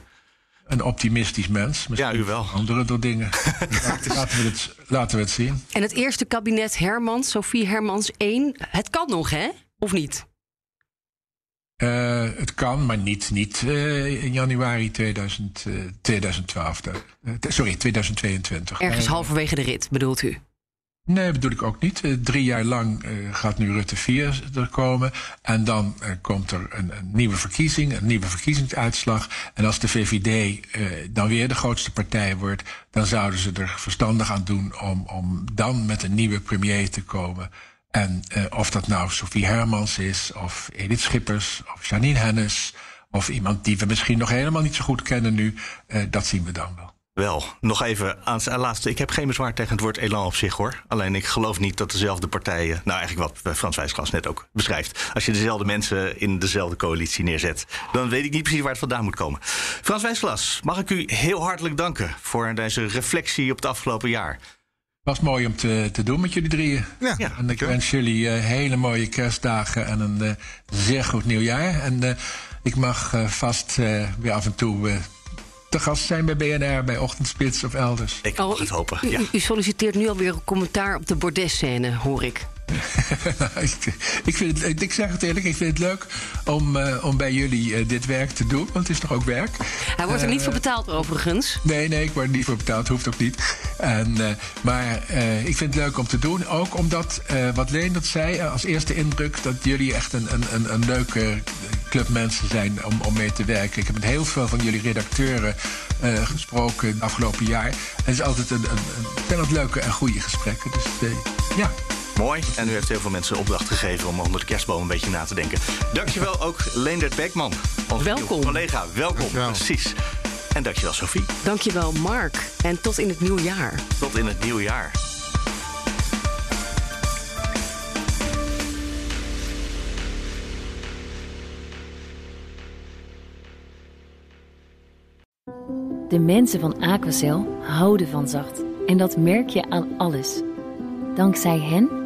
[SPEAKER 1] Een optimistisch mens.
[SPEAKER 3] Ja, u wel.
[SPEAKER 1] Andere door dingen. laten, we het, laten we het zien.
[SPEAKER 2] En het eerste kabinet Hermans, Sophie Hermans 1, het kan nog, hè? Of niet?
[SPEAKER 1] Uh, het kan, maar niet, niet uh, in januari 2000, uh, 2012. Uh, sorry, 2022.
[SPEAKER 2] Ergens halverwege de rit, bedoelt u?
[SPEAKER 1] Nee, bedoel ik ook niet. Uh, drie jaar lang uh, gaat nu Rutte 4 er komen. En dan uh, komt er een, een, nieuwe verkiezing, een nieuwe verkiezingsuitslag. En als de VVD dan weer de grootste partij wordt, dan zouden ze er verstandig aan doen om, om dan met een nieuwe premier te komen. En of dat nou Sophie Hermans is, of Edith Schippers, of Janine Hennis, of iemand die we misschien nog helemaal niet zo goed kennen nu, dat zien we dan wel.
[SPEAKER 3] Wel, nog even aan het laatste. Ik heb geen bezwaar tegen het woord elan op zich hoor. Alleen ik geloof niet dat dezelfde partijen. Nou, eigenlijk wat Frans Wijsglas net ook beschrijft. Als je dezelfde mensen in dezelfde coalitie neerzet. dan weet ik niet precies waar het vandaan moet komen. Frans Wijsglas, mag ik u heel hartelijk danken. voor deze reflectie op het afgelopen jaar.
[SPEAKER 1] Was mooi om te, te doen met jullie drieën.
[SPEAKER 3] Ja,
[SPEAKER 1] en ik wens jullie uh, hele mooie kerstdagen en een uh, zeer goed nieuwjaar. En uh, ik mag vast weer af en toe te gast zijn bij BNR, bij Ochtendspits of elders.
[SPEAKER 3] Ik mag het hopen, ja.
[SPEAKER 2] U, u solliciteert nu alweer een commentaar op de bordesscène, hoor ik.
[SPEAKER 1] ik, vind het, ik zeg het eerlijk, ik vind het leuk om, uh, om bij jullie uh, dit werk te doen. Want het is toch ook werk.
[SPEAKER 2] Hij wordt er niet voor betaald, overigens.
[SPEAKER 1] Nee, nee, ik word er niet voor betaald. Hoeft ook niet. En, maar ik vind het leuk om te doen. Ook omdat, wat Leen dat zei, als eerste indruk... dat jullie echt een, een, een, een leuke club mensen zijn om, om mee te werken. Ik heb met heel veel van jullie redacteuren gesproken het afgelopen jaar. En het is altijd een, een, een leuke en goede gesprekken. Dus ja...
[SPEAKER 3] Mooi. En u heeft heel veel mensen opdracht gegeven om onder de kerstboom een beetje na te denken. Dankjewel ook Leendert Beekman. Onze
[SPEAKER 2] Welkom.
[SPEAKER 3] collega. Welkom.
[SPEAKER 11] Dankjewel.
[SPEAKER 3] Precies. En dankjewel Sophie.
[SPEAKER 2] Dankjewel Mark. En tot in het nieuwe jaar.
[SPEAKER 3] Tot in het nieuwe jaar.
[SPEAKER 17] De mensen van Aquacel houden van zacht. En dat merk je aan alles. Dankzij hen